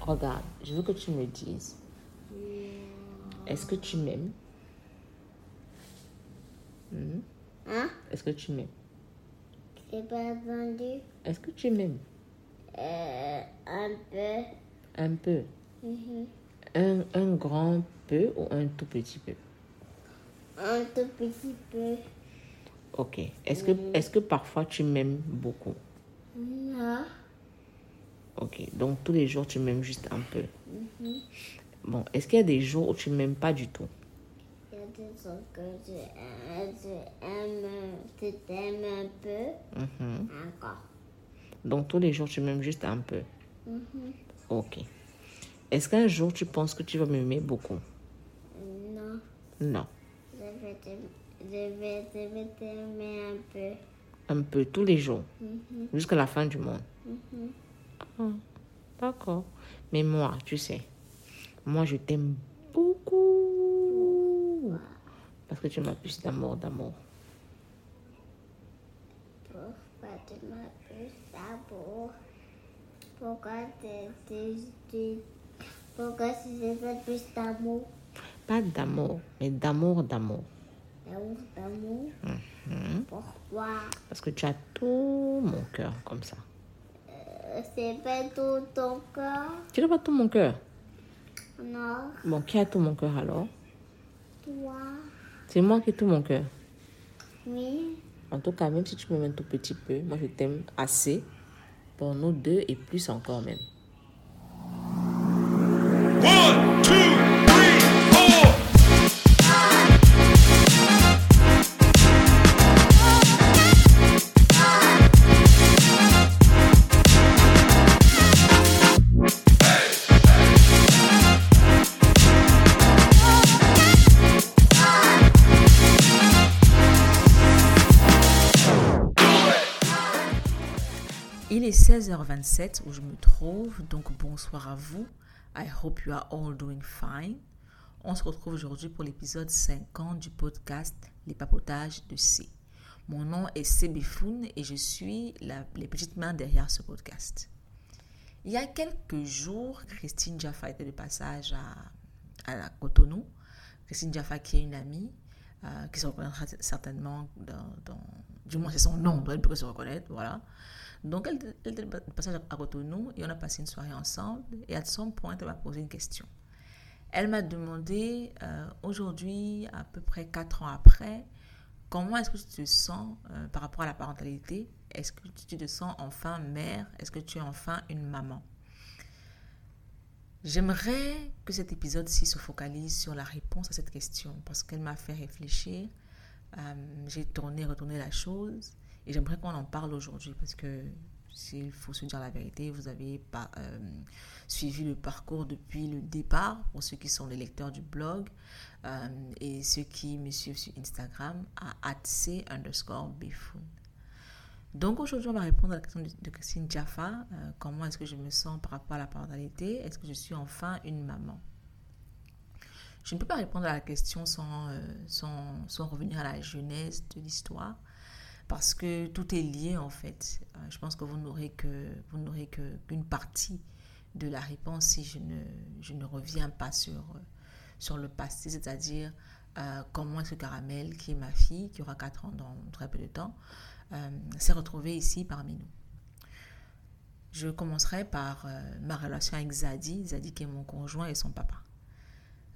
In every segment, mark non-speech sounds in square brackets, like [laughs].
Regarde, je veux que tu me dises. Est-ce que tu m'aimes? Hmm? Hein? Est-ce que tu m'aimes? J'ai pas entendu. Est-ce que tu m'aimes? Euh, un peu. Un peu. Mhm. Un, un grand peu ou un tout petit peu? Un tout petit peu. Ok. Est-ce que, est que parfois tu m'aimes beaucoup? Non. Ok. Donc tous les jours tu m'aimes juste un peu. Bon, est-ce qu'il y a des jours où tu m'aimes pas du tout? Il y a des choses que je, euh, je aime. Tu t'aimes un peu. Mhm. Encore. Donc tous les jours tu m'aimes juste un peu. Mhm. Ok. Est-ce qu'un jour tu penses que tu vas m'aimer beaucoup? Non. Non. Je vais t'aimer un peu. Un peu tous les jours. Mhm. Jusqu'à la fin du monde. Ah, D'accord. Mais moi, tu sais, moi je t'aime beaucoup. Parce que tu m'as plus d'amour, d'amour. Pourquoi tu m'as plus d'amour? Pourquoi tu Pourquoi tu plus d'amour? Pas d'amour, mais d'amour, d'amour. D'amour, d'amour? Mhm. Pourquoi? Parce que tu as tout mon cœur comme ça. Euh, C'est pas tout ton corps Tu n'as pas tout mon cœur. Non, Bon, qui a tout mon cœur alors toi C'est moi qui ai tout mon cœur. Oui, En tout cas, même si tu m'aimes un tout petit peu, moi je t'aime assez pour nous deux et plus encore même. One, two, 13h27 où je me trouve. Donc bonsoir à vous. I hope you are all doing fine. On se retrouve aujourd'hui pour l'épisode 50 du podcast Les papotages de C. Mon nom est Sebefoun et je suis la, les petites mains derrière ce podcast. Il y a quelques jours, Christine Jaffa était de passage à, à la Cotonou. Christine Jaffa qui est une amie, euh, qui se reconnaîtra certainement dans, Du moins, c'est son nom, on doit se reconnaître, voilà. Donc elle, elle était de passage à Cotonou et on a passé une soirée ensemble. Et à son point elle m'a posé une question. Elle m'a demandé euh, aujourd'hui, à peu près quatre ans après, comment est-ce que tu te sens euh, par rapport à la parentalité? Est-ce que tu te sens enfin mère? Est-ce que tu es enfin une maman? J'aimerais que cet épisode-ci se focalise sur la réponse à cette question parce qu'elle m'a fait réfléchir. Euh, J'ai tourné, retourné la chose et j'aimerais qu'on en parle aujourd'hui parce que s'il faut se dire la vérité, vous avez pas euh, suivi le parcours depuis le départ pour ceux qui sont les lecteurs du blog euh, et ceux qui me suivent sur Instagram à atc underscore bifoun. Donc aujourd'hui, on va répondre à la question de, Christine Jaffa. Euh, comment est-ce que je me sens par rapport à la parentalité? Est-ce que je suis enfin une maman? Je ne peux pas répondre à la question sans, sans, sans revenir à la genèse de l'histoire parce que tout est lié en fait. Euh, je pense que vous n'aurez que vous n'aurez qu'une partie de la réponse si je ne je ne reviens pas sur euh, sur le passé, c'est-à-dire euh, comment que Caramel, qui est ma fille, qui aura 4 ans dans très peu de temps, s'est retrouvée ici parmi nous. Je commencerai par ma relation avec Zadi, Zadi qui est mon conjoint et son papa.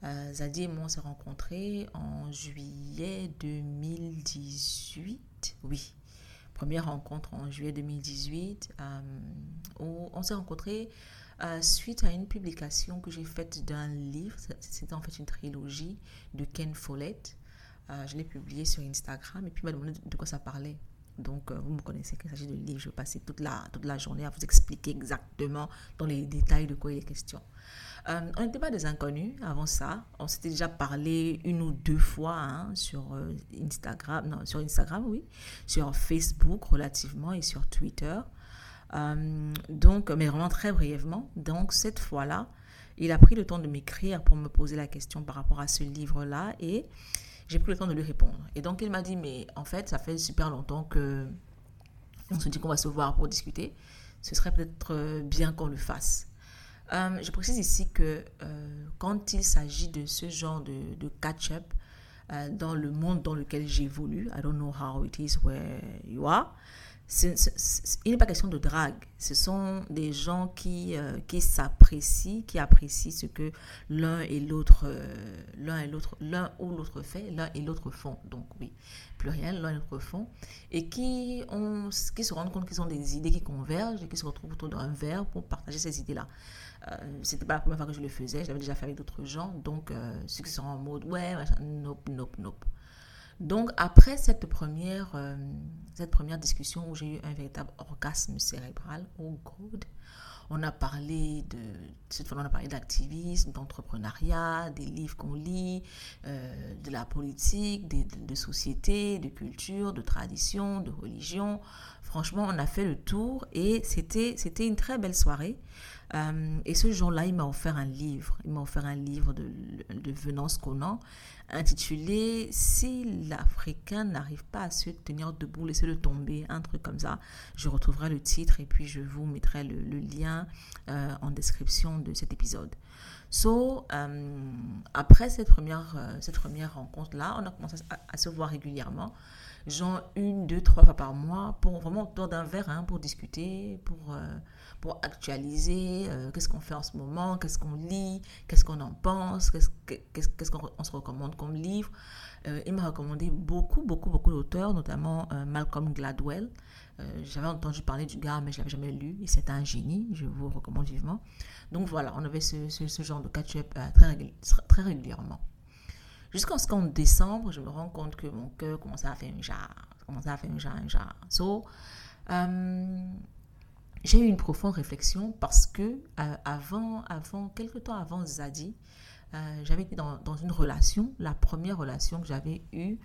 Euh, Zadi et moi on s'est rencontrés en juillet 2018. Oui, première rencontre en juillet 2018 euh, on s'est rencontrés euh, suite à une publication que j'ai faite d'un livre. C'était en fait une trilogie de Ken Follett. Je l'ai publié sur Instagram et puis il m'a demandé de, quoi ça parlait. Donc, vous me connaissez qu'il s'agit de livre. Je vais passer toute la, toute la journée à vous expliquer exactement dans les détails de quoi il est question. Euh, on n'était pas des inconnus avant ça. On s'était déjà parlé une ou deux fois hein, sur euh, Instagram, non, sur Instagram, oui, sur Facebook relativement et sur Twitter. Euh, donc, mais vraiment très brièvement. Donc, cette fois-là, il a pris le temps de m'écrire pour me poser la question par rapport à ce livre-là et j'ai pris le temps de lui répondre. Et donc, il m'a dit, mais en fait, ça fait super longtemps que on se dit qu'on va se voir pour discuter. ce serait peut-être euh, bien qu'on le fasse. Euh, je précise ici que euh, quand il s'agit de ce genre de, catch-up euh, dans le monde dans lequel j'évolue, I don't know how it is where you are, il n'est pas question de drague. Ce sont des gens qui, qui s'apprécient, qui apprécient ce que l'un et l'autre, l'un et l'autre, l'un ou l'autre fait, l'un et l'autre font. Donc oui, pluriel, l'un et l'autre font, et qui se rendent compte qu'ils ont des idées qui convergent et qui se retrouvent autour d'un verre pour partager ces idées-là. Euh, c'était pas la première fois que je le faisais, je l'avais déjà fait avec d'autres gens, donc euh, ceux qui sont en mode ouais, nope, nope, nope. Donc, après cette première, euh, cette première discussion où j'ai eu un véritable orgasme cérébral, oh God, on a parlé de, cette fois on a parlé d'activisme, d'entrepreneuriat, des livres qu'on lit, euh, de la politique, des- de, de société, de culture, de tradition, de religion. Franchement, on a fait le tour et c'était, c'était une très belle soirée. Euh, et ce jour-là, il m'a offert un livre. Il m'a offert un livre de, de Venance Conan intitulé Si l'Africain n'arrive pas à se tenir debout, laissez-le tomber, un truc comme ça. Je retrouverai le titre et puis je vous mettrai le, lien euh, en description de cet épisode. So, euh, après cette première, cette première rencontre-là, on a commencé à, se voir régulièrement genre une, deux, trois fois par mois, pour vraiment autour d'un verre, hein, pour discuter, pour, pour actualiser euh, qu'est-ce qu'on fait en ce moment, qu'est-ce qu'on lit, qu'est-ce qu'on en pense, qu'est-ce qu'on on se recommande comme livre. Euh, il m'a recommandé beaucoup, beaucoup, beaucoup d'auteurs, notamment euh, Malcolm Gladwell. Euh, J'avais entendu parler du gars, mais je ne l'avais jamais lu. Et c'est un génie, je vous recommande vivement. Donc voilà, on avait ce, ce- genre de catch-up très, très régulièrement. Jusqu'en ce qu'en décembre, je me rends compte que mon cœur commençait à faire un jar. commençait à faire un jar, j'ai eu une profonde réflexion parce que euh, avant, avant, quelque temps avant Zadi, euh, j'avais été dans, une relation, la première relation que j'avais eue.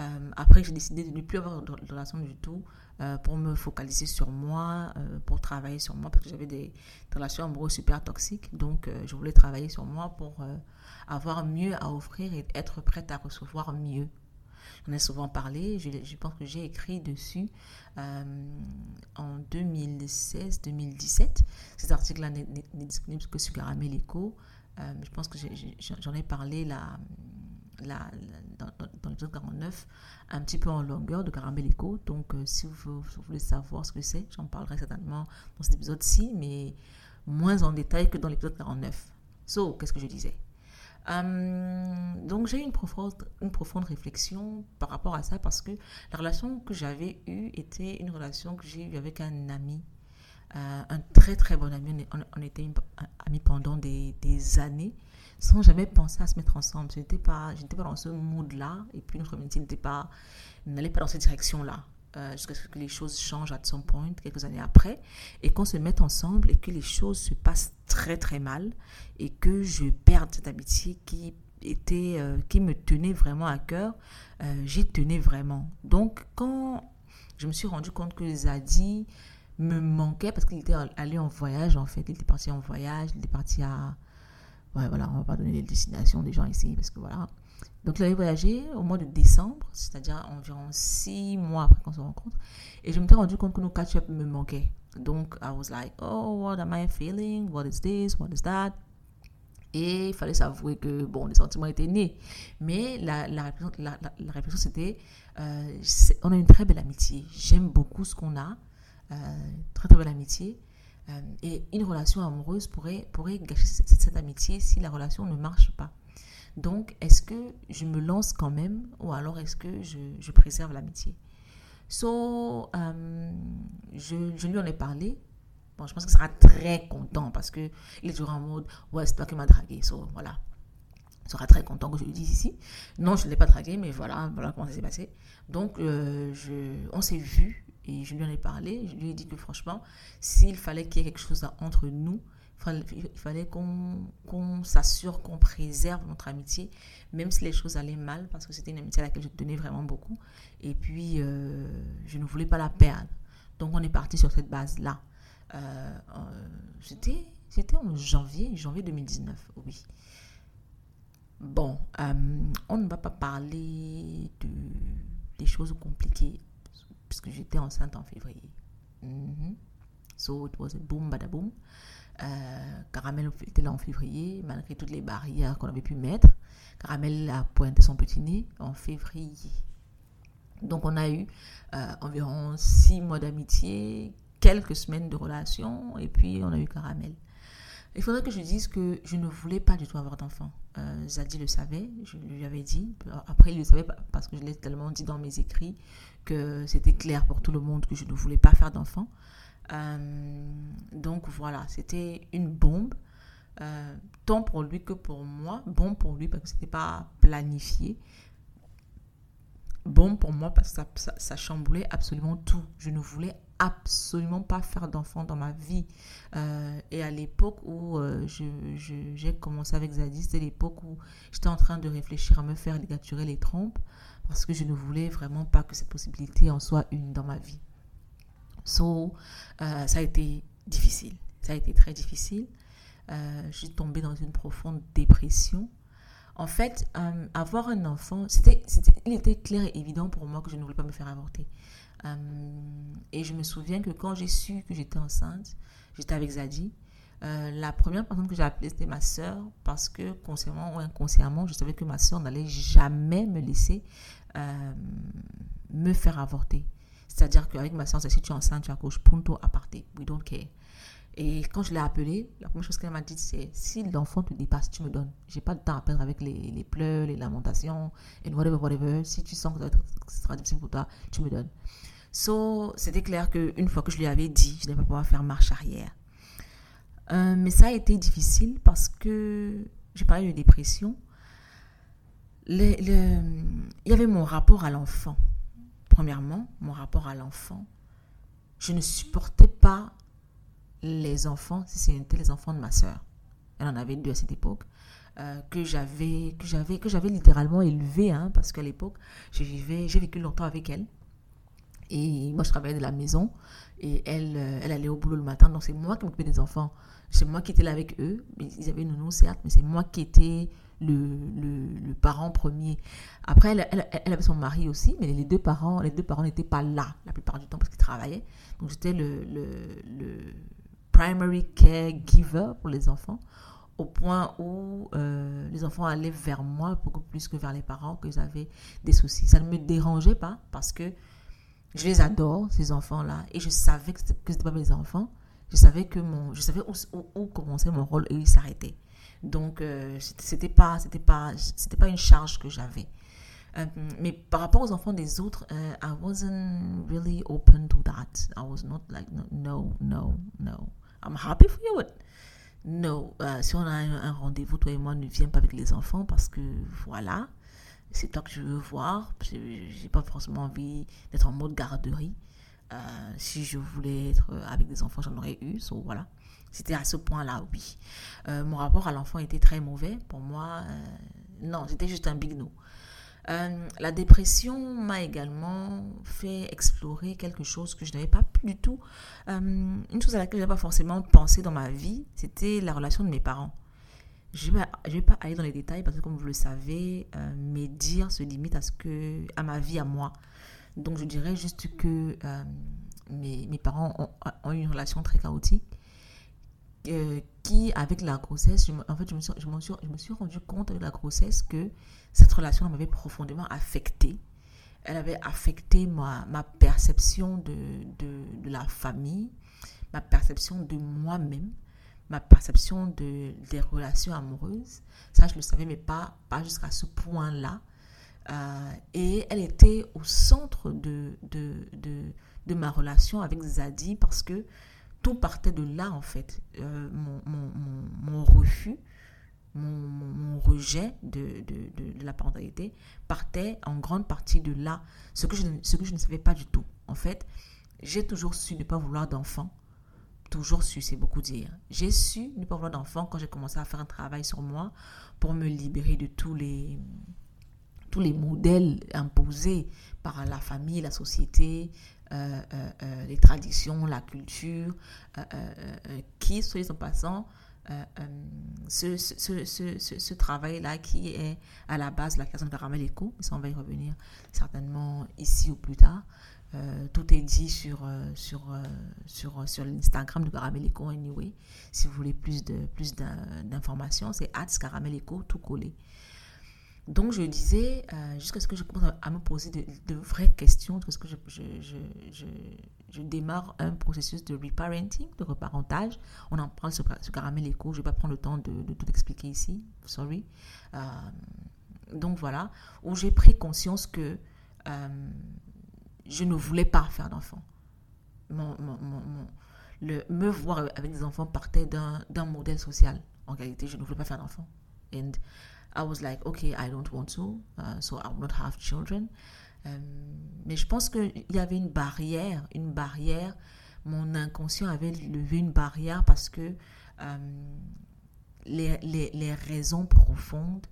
euh, après, j'ai décidé de ne plus avoir de, relation du tout pour me focaliser sur moi, pour travailler sur moi, parce que j'avais des, des relations amoureuses super toxiques. Donc, je voulais travailler sur moi pour avoir mieux à offrir et être prête à recevoir mieux. J'en ai souvent parlé, je, pense que j'ai écrit dessus euh, en 2016-2017. Cet article-là n'est disponible que sur Caramel Echo. Euh, je pense que j'en ai parlé là, là, dans l'épisode 49, un petit peu en longueur de Caramel Echo. Donc, euh, si, vous, si vous voulez savoir ce que c'est, j'en parlerai certainement dans cet épisode-ci, mais moins en détail que dans l'épisode 49. So, qu'est-ce que je disais? Euh, donc j'ai eu une profonde, réflexion par rapport à ça parce que la relation que j'avais eue était une relation que j'ai eue avec un ami, euh, un très très bon ami. On, était amis pendant des, années sans jamais penser à se mettre ensemble. Je n'étais pas, pas dans ce mood-là et puis notre amitié n'était pas, n'allait pas dans cette direction-là. Euh, jusqu'à ce que les choses changent à some point, quelques années après, et qu'on se mette ensemble et que les choses se passent très très mal et que je perde cette amitié qui était, euh, qui me tenait vraiment à cœur. Euh, J'y tenais vraiment. Donc quand je me suis rendu compte que Zadi me manquait parce qu'il était allé en voyage en fait, il était parti en voyage, il était parti à, ouais voilà, on va pas donner les destinations des gens ici parce que voilà. Donc, il avait voyagé au mois de décembre, c'est-à-dire environ six mois après qu'on se rencontre. Et je me suis rendu compte que nos catch-up me manquaient. Donc, I was like, oh, what am I feeling? What is this? What is that? Et il fallait s'avouer que, bon, les sentiments étaient nés. Mais la, la, la, réflexion, c'était, euh, on a une très belle amitié. J'aime beaucoup ce qu'on a. Euh, très, très belle amitié. Euh, et une relation amoureuse pourrait, pourrait gâcher cette amitié si la relation ne marche pas. Donc, est-ce que je me lance quand même ou alors est-ce que je, préserve l'amitié? So, euh, je, lui en ai parlé. Bon, je pense qu'il sera très content parce que il est toujours en mode Ouais, c'est toi qui m'as dragué. So, voilà. Il sera très content que je le dise ici. Non, je ne l'ai pas dragué, mais voilà, voilà comment ça s'est passé. Donc, euh, je, on s'est vu et je lui en ai parlé. Je lui ai dit que franchement, s'il fallait qu'il y ait quelque chose entre nous, il fallait, qu'on s'assure qu'on préserve notre amitié, même si les choses allaient mal, parce que c'était une amitié à laquelle je tenais vraiment beaucoup. Et puis, euh, je ne voulais pas la perdre. Donc, on est parti sur cette base-là. Euh, euh, C'était en janvier, janvier 2019, oui. Bon, euh, on ne va pas parler de, des choses compliquées, puisque j'étais enceinte en février. Mhm. So it was a boom, bada boom. Euh, Caramel était là en février, malgré toutes les barrières qu'on avait pu mettre. Caramel a pointé son petit nez en février. Donc on a eu euh, environ six mois d'amitié, quelques semaines de relation, et puis on a eu Caramel. Il faudrait que je dise que je ne voulais pas du tout avoir d'enfant. Euh, Zadie le savait, je lui avais dit. Après, il le savait parce que je l'ai tellement dit dans mes écrits que c'était clair pour tout le monde que je ne voulais pas faire d'enfant. Euh, donc voilà, c'était une bombe, euh, tant pour lui que pour moi. Bon pour lui parce que c'était pas planifié. Bon pour moi parce que ça, chamboulait absolument tout. Je ne voulais absolument pas faire d'enfant dans ma vie. Euh, et à l'époque où j'ai commencé avec Zadie, c'était l'époque où j'étais en train de réfléchir à me faire ligaturer les trompes parce que je ne voulais vraiment pas que cette possibilité en soit une dans ma vie. So, euh, ça a été difficile. Ça a été très difficile. Euh, je suis dans une profonde dépression. En fait, euh, avoir un enfant, c'était, il était clair et évident pour moi que je ne voulais pas me faire avorter. et je me souviens que quand j'ai su que j'étais enceinte, j'étais avec Zadie. la première personne que j'ai appelée, c'était ma soeur, parce que consciemment ou inconsciemment, je savais que ma soeur n'allait jamais me laisser me faire avorter. C'est-à-dire qu'avec ma soeur, si tu es enceinte, tu accouches, punto aparté, we don't care. Et quand je l'ai appelée, la première chose qu'elle m'a dit, c'est si l'enfant te dépasse, tu me donnes. J'ai pas de temps à perdre avec les, les pleurs, les lamentations, et whatever, whatever. Si tu sens que ça sera difficile pour toi, tu me donnes. So, c'était clair qu'une fois que je lui avais dit, je n'allais pas pouvoir faire marche arrière. Euh, mais ça a été difficile parce que j'ai parlé de dépression. Il y avait mon rapport à l'enfant. Premièrement, mon rapport à l'enfant. Je ne supportais pas les enfants, si c'était les enfants de ma soeur. Elle en avait deux à cette époque. Euh, que j'avais que j'avais que j'avais littéralement élevé hein, parce qu'à l'époque j'ai j'ai vécu longtemps avec elle et moi je travaillais de la maison et elle euh, elle allait au boulot le matin donc c'est moi qui m'occupais des enfants c'est moi qui étais là avec eux ils avaient une nounou certes mais c'est moi qui étais le, le, parent premier. Après, elle, avait son mari aussi, mais les deux parents les deux parents n'étaient pas là la plupart du temps parce qu'ils travaillaient. Donc, j'étais le, le, primary caregiver pour les enfants, au point où euh, les enfants allaient vers moi beaucoup plus que vers les parents, qu'ils avaient des soucis. Ça ne me dérangeait pas parce que je les adore, ces enfants-là, et je savais que ce n'était pas mes enfants. Je savais, que mon, je savais où, où, commençait mon rôle et où il s'arrêtait. Donc, euh, c'était pas, c'était pas, c'était pas une charge que j'avais. Euh, mais par rapport aux enfants des autres, uh, I wasn't really open to that. I was not like, no, no, no. I'm happy for you. No. Uh, si on a un, rendez-vous, toi et moi, ne viens pas avec les enfants parce que voilà, c'est toi que je veux voir. J'ai pas forcément envie d'être en mode garderie. Uh, si je voulais être avec des enfants, j'en aurais eu. So voilà. C'était à ce point-là, oui. Euh, mon rapport à l'enfant était très mauvais. Pour moi, euh, non, c'était juste un big no. Euh, la dépression m'a également fait explorer quelque chose que je n'avais pas du tout. une chose à laquelle je n'avais pas forcément pensé dans ma vie, c'était la relation de mes parents. Je ne vais, pas aller dans les détails parce que, comme vous le savez, mes dires se limitent à, ce que, à ma vie, à moi. Donc, je dirais juste que mes, parents ont, ont une relation très chaotique euh, qui, avec la grossesse, en fait, je me, suis, je, je rendu compte avec la grossesse que cette relation m'avait profondément affectée. Elle avait affecté ma, perception de, la famille, ma perception de moi-même, ma perception de, des relations amoureuses. Ça, je le savais, mais pas, jusqu'à ce point-là. Euh, et elle était au centre de, de ma relation avec Zadie parce que tout partait de là, en fait. Euh, mon, refus, mon, rejet de, de, de, la parentalité partait en grande partie de là. Ce que je, ce que je ne savais pas du tout. En fait, j'ai toujours su ne pas vouloir d'enfant. Toujours su, c'est beaucoup dire. J'ai su ne pas vouloir d'enfant quand j'ai commencé à faire un travail sur moi pour me libérer de tous les, tous les modèles imposés par la famille, la société, euh, euh, euh, les traditions, la culture, qui, soit en passant, ce, ce, ce, ce travail-là qui est à la base de la création de Caramel Eco, mais ça on va y revenir certainement ici ou plus tard, tout est dit sur, sur, sur, sur l'Instagram de Caramelico anyway. Si vous voulez plus de plus d'informations, c'est Caramelico tout collé. Donc je disais, jusqu'à ce que je commence à, me poser de, vraies questions, parce que je, démarre un processus de reparenting, de reparentage. On en parle sur, sur Caramelico, je ne vais pas prendre le temps de, tout expliquer ici, sorry. donc voilà, où j'ai pris conscience que je ne voulais pas faire d'enfant. Me voir avec des enfants partait d'un modèle social. En réalité, je ne voulais pas faire d'enfant. I was like, okay, I don't want to, uh, so I will not have children. Um, mais je pense qu'il y avait une barrière, une barrière. Mon inconscient avait levé une barrière parce que um, les, raisons profondes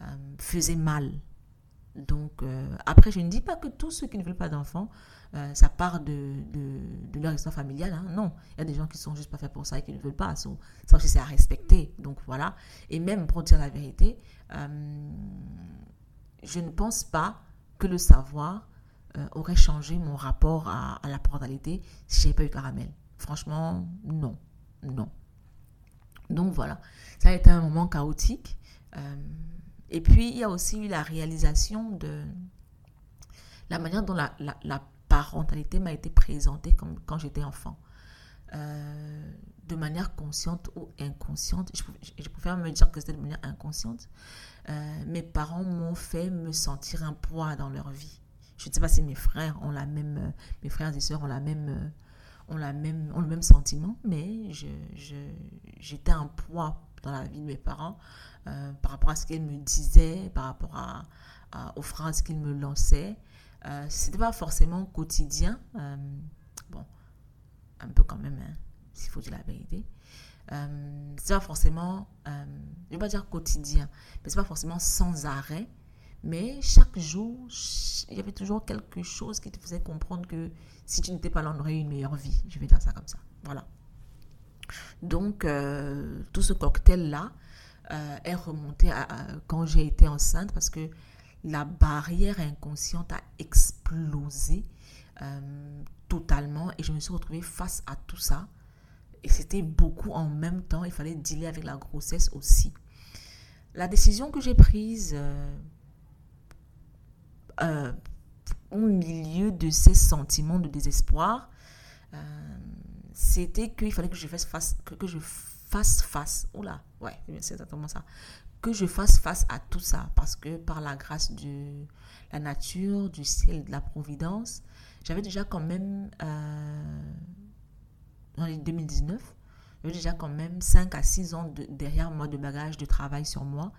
um, faisaient mal donc, euh, après, je ne dis pas que tous ceux qui ne veulent pas d'enfants, euh, ça part de, de, leur histoire familiale. Hein. Non, il y a des gens qui sont juste pas faits pour ça et qui ne veulent pas. ça aussi, c'est à respecter. Donc, voilà. Et même pour dire la vérité, euh, je ne pense pas que le savoir aurait changé mon rapport à, la parentalité si j'avais pas eu caramel. Franchement, non. Non. Donc, voilà. Ça a été un moment chaotique. Et puis, il y a aussi eu la réalisation de la manière dont la, la, parentalité m'a été présentée quand j'étais enfant. Euh, de manière consciente ou inconsciente. Je, préfère me dire que c'était de manière inconsciente. Euh, mes parents m'ont fait me sentir un poids dans leur vie. Je ne sais pas si mes frères ont la même, euh, mes frères et sœurs ont la même, ont la même, ont le même sentiment, mais j'étais un poids dans la vie de mes parents par rapport à ce qu'ils me disaient, par rapport aux phrases qu'ils me lançaient. Euh, c'était pas forcément quotidien. Euh, bon, un peu quand même, hein, s'il faut dire la vérité. Euh, c'est pas forcément, euh, je vais pas dire quotidien, mais c'est pas forcément sans arrêt. Mais chaque jour, il y avait toujours quelque chose qui te faisait comprendre que si tu n'étais pas là, on aurait eu une meilleure vie. Je vais dire ça comme ça. Voilà. Donc, euh, tout ce cocktail-là est remonté à, quand j'ai été enceinte parce que la barrière inconsciente a explosé euh, totalement et je me suis retrouvée face à tout ça. Et c'était beaucoup en même temps. Il fallait dealer avec la grossesse aussi. La décision que j'ai prise au milieu de ces sentiments de désespoir, c'était qu'il fallait que je fasse face, que je fasse face. Oula, ouais, c'est exactement ça. Que je fasse face à tout ça parce que par la grâce de la nature, du ciel, de la providence, j'avais déjà quand même, euh, dans les 2019, j'avais déjà quand même 5 à 6 ans de, derrière moi de bagage de travail sur moi.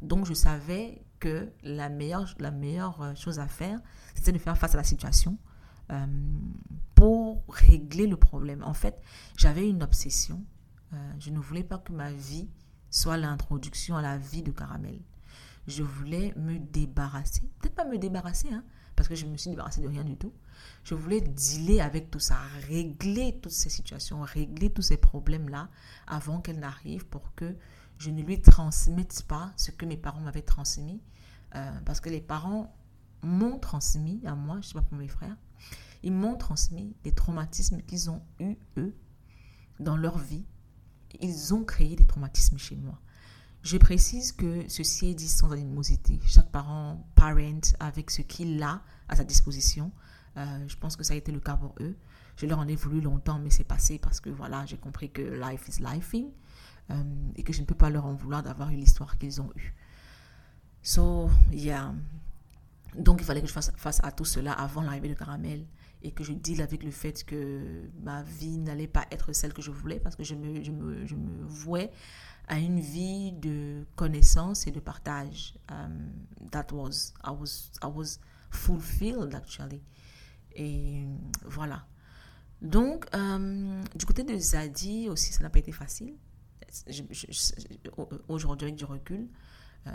Donc je savais que la meilleure, la meilleure euh, chose à faire, c'était de faire face à la situation euh, pour régler le problème. En fait, j'avais une obsession. Euh, je ne voulais pas que ma vie soit l'introduction à la vie de Caramel. Je voulais me débarrasser, peut-être pas me débarrasser, hein, parce que je me suis débarrassée de rien du tout. Je voulais dealer avec tout ça, régler toutes ces situations, régler tous ces problèmes-là avant qu'elles n'arrivent pour que je ne lui transmette pas ce que mes parents m'avaient transmis. Euh, parce que les parents m'ont transmis à moi, je ne sais pas pour mes frères, ils m'ont transmis des traumatismes qu'ils ont eus, eux, dans leur vie. Ils ont créé des traumatismes chez moi. Je précise que ceci est dit sans animosité. Chaque parent, parent, avec ce qu'il a à sa disposition. Euh, je pense que ça a été le cas pour eux. Je leur en ai voulu longtemps, mais c'est passé parce que voilà, j'ai compris que life is lifing euh, et que je ne peux pas leur en vouloir d'avoir eu l'histoire qu'ils ont eue. So, yeah. Donc, il fallait que je fasse face à tout cela avant l'arrivée de Caramel et que je deal avec le fait que ma vie n'allait pas être celle que je voulais parce que je me, je me, je me vouais à une vie de connaissance et de partage. Um, that was, I was, I was fulfilled actually. Et voilà. Donc, um, du côté de Zadie aussi, ça n'a pas été facile. Aujourd'hui, avec du recul, euh,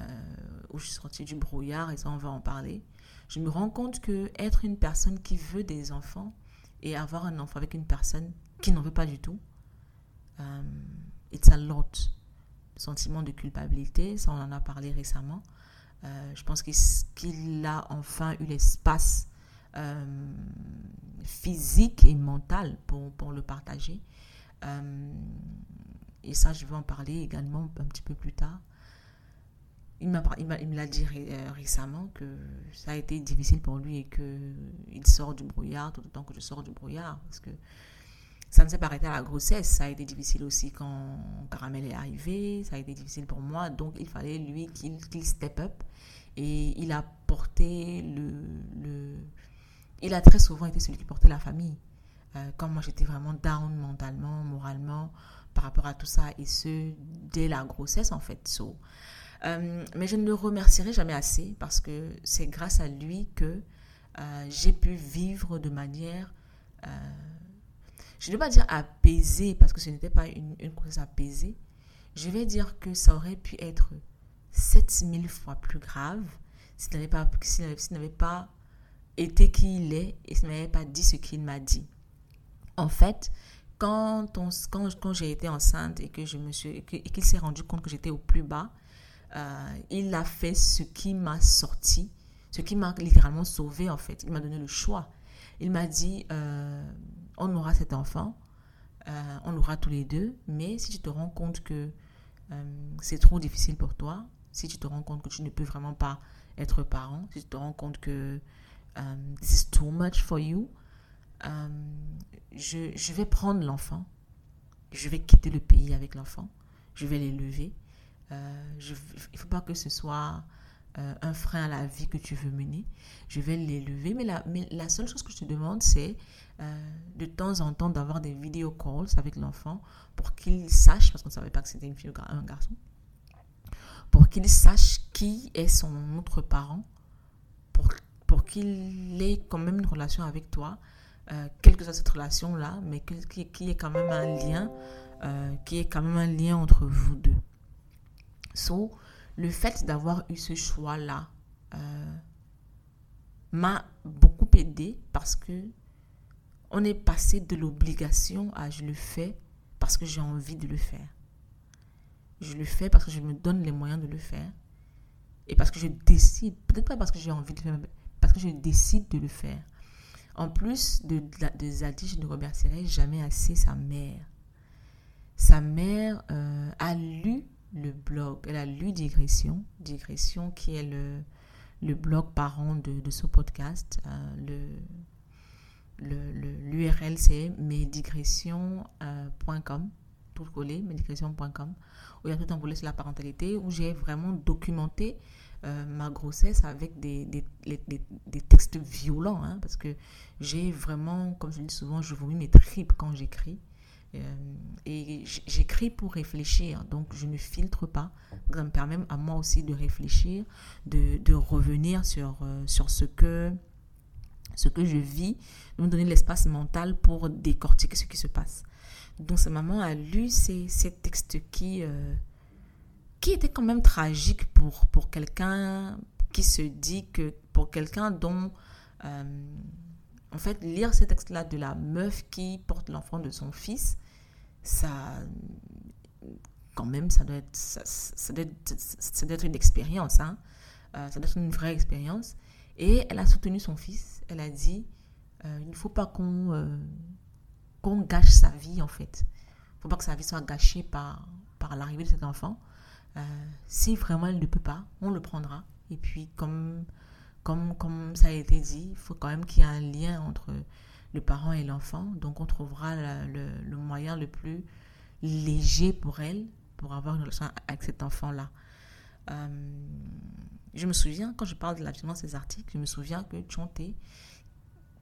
où je suis sortie du brouillard, et ça, on va en parler je me rends compte que être une personne qui veut des enfants et avoir un enfant avec une personne qui n'en veut pas du tout, euh, it's a. Sentiment de culpabilité, ça on en a parlé récemment. Euh, je pense qu'il a enfin eu l'espace euh, physique et mentale pour, pour le partager. Euh, et ça, je vais en parler également un petit peu plus tard. Il, m'a, il, me l'a dit euh, récemment que ça a été difficile pour lui et qu'il sort du brouillard tout autant que je sors du brouillard. Parce que ça ne s'est pas arrêté à la grossesse. Ça a été difficile aussi quand Caramel est arrivé. Ça a été difficile pour moi. Donc, il fallait lui qu'il, step up. Et il a porté le, le... Il a très souvent été celui qui portait la famille. Euh, quand moi j'étais vraiment down mentalement, moralement, par rapport à tout ça. Et ce, dès la grossesse en fait. So, euh, mais je ne le remercierai jamais assez parce que c'est grâce à lui que euh, j'ai pu vivre de manière, euh, je ne vais pas dire apaisée parce que ce n'était pas une, une grossesse apaisée. Je vais dire que ça aurait pu être 7000 fois plus grave s'il n'avait pas, pas été qui il est et s'il n'avait pas dit ce qu'il m'a dit. En fait, quand, quand, quand j'ai été enceinte et que je qu'il s'est rendu compte que j'étais au plus bas, euh, il a fait ce qui m'a sorti, ce qui m'a littéralement sauvé en fait. Il m'a donné le choix. Il m'a dit euh, on aura cet enfant, euh, on l'aura tous les deux, mais si tu te rends compte que c'est trop difficile pour toi, si tu te rends compte que tu ne peux vraiment pas être parent, si tu te rends compte que euh, this is too much for you, je, je vais prendre l'enfant, je vais quitter le pays avec l'enfant, je vais l'élever. Euh, il ne faut pas que ce soit euh, un frein à la vie que tu veux mener. Je vais l'élever, mais la, seule chose que je te demande, c'est euh, de temps en temps d'avoir des video calls avec l'enfant pour qu'il sache, parce qu'on ne savait pas que c'était une fille ou un garçon, pour qu'il sache qui est son autre parent, pour, qu'il ait quand même une relation avec toi, euh, quelle que soit cette relation-là, mais qu'il qu'il y ait quand même un lien, y ait quand même un lien entre vous deux. So, le fait d'avoir eu ce choix-là euh, m'a beaucoup aidé parce que on est passé de l'obligation à je le fais parce que j'ai envie de le faire. Je le fais parce que je me donne les moyens de le faire et parce que je décide, peut-être pas parce que j'ai envie de le faire, mais parce que je décide de le faire. En plus de, de, Zadie, je ne remercierai jamais assez sa mère. Sa mère euh, a lu le blog, elle a lu Digression, Digression qui est le, le blog parent de, de ce podcast. Euh, le, le, le- l'URL c'est mesdigressions.com, tout collé, mesdigressions.com, où il y a tout un volet sur la parentalité, où j'ai vraiment documenté euh, ma grossesse avec des, des, des- textes violents, hein, parce que j'ai vraiment, comme je dis souvent, je vomis mes tripes quand j'écris. Euh, et j'écris pour réfléchir, donc je ne filtre pas. Ça me permet à moi aussi de réfléchir, de, de revenir sur, euh, sur ce, que, ce que je vis, de me donner l'espace mental pour décortiquer ce qui se passe. Donc sa maman a lu ces, ces textes qui, euh, qui étaient quand même tragiques pour, pour quelqu'un qui se dit que, pour quelqu'un dont... en fait, lire ces textes-là de la meuf qui porte l'enfant de son fils, ça, quand même, ça doit être, ça, doit ça doit être une expérience, hein. Euh, ça doit être une vraie expérience. Et elle a soutenu son fils. Elle a dit, euh, il ne faut pas qu'on euh, qu'on gâche sa vie, en fait. Il ne faut pas que sa vie soit gâchée par, par l'arrivée de cet enfant. Si vraiment elle ne peut pas, on le prendra. Et puis, comme comme, comme ça a été dit, il faut quand même qu'il y ait un lien entre le parent et l'enfant. Donc, on trouvera le, moyen le plus léger pour elle pour avoir une relation avec cet enfant-là. Euh, je me souviens, quand je parle de la violence articles, je me souviens que Chonté,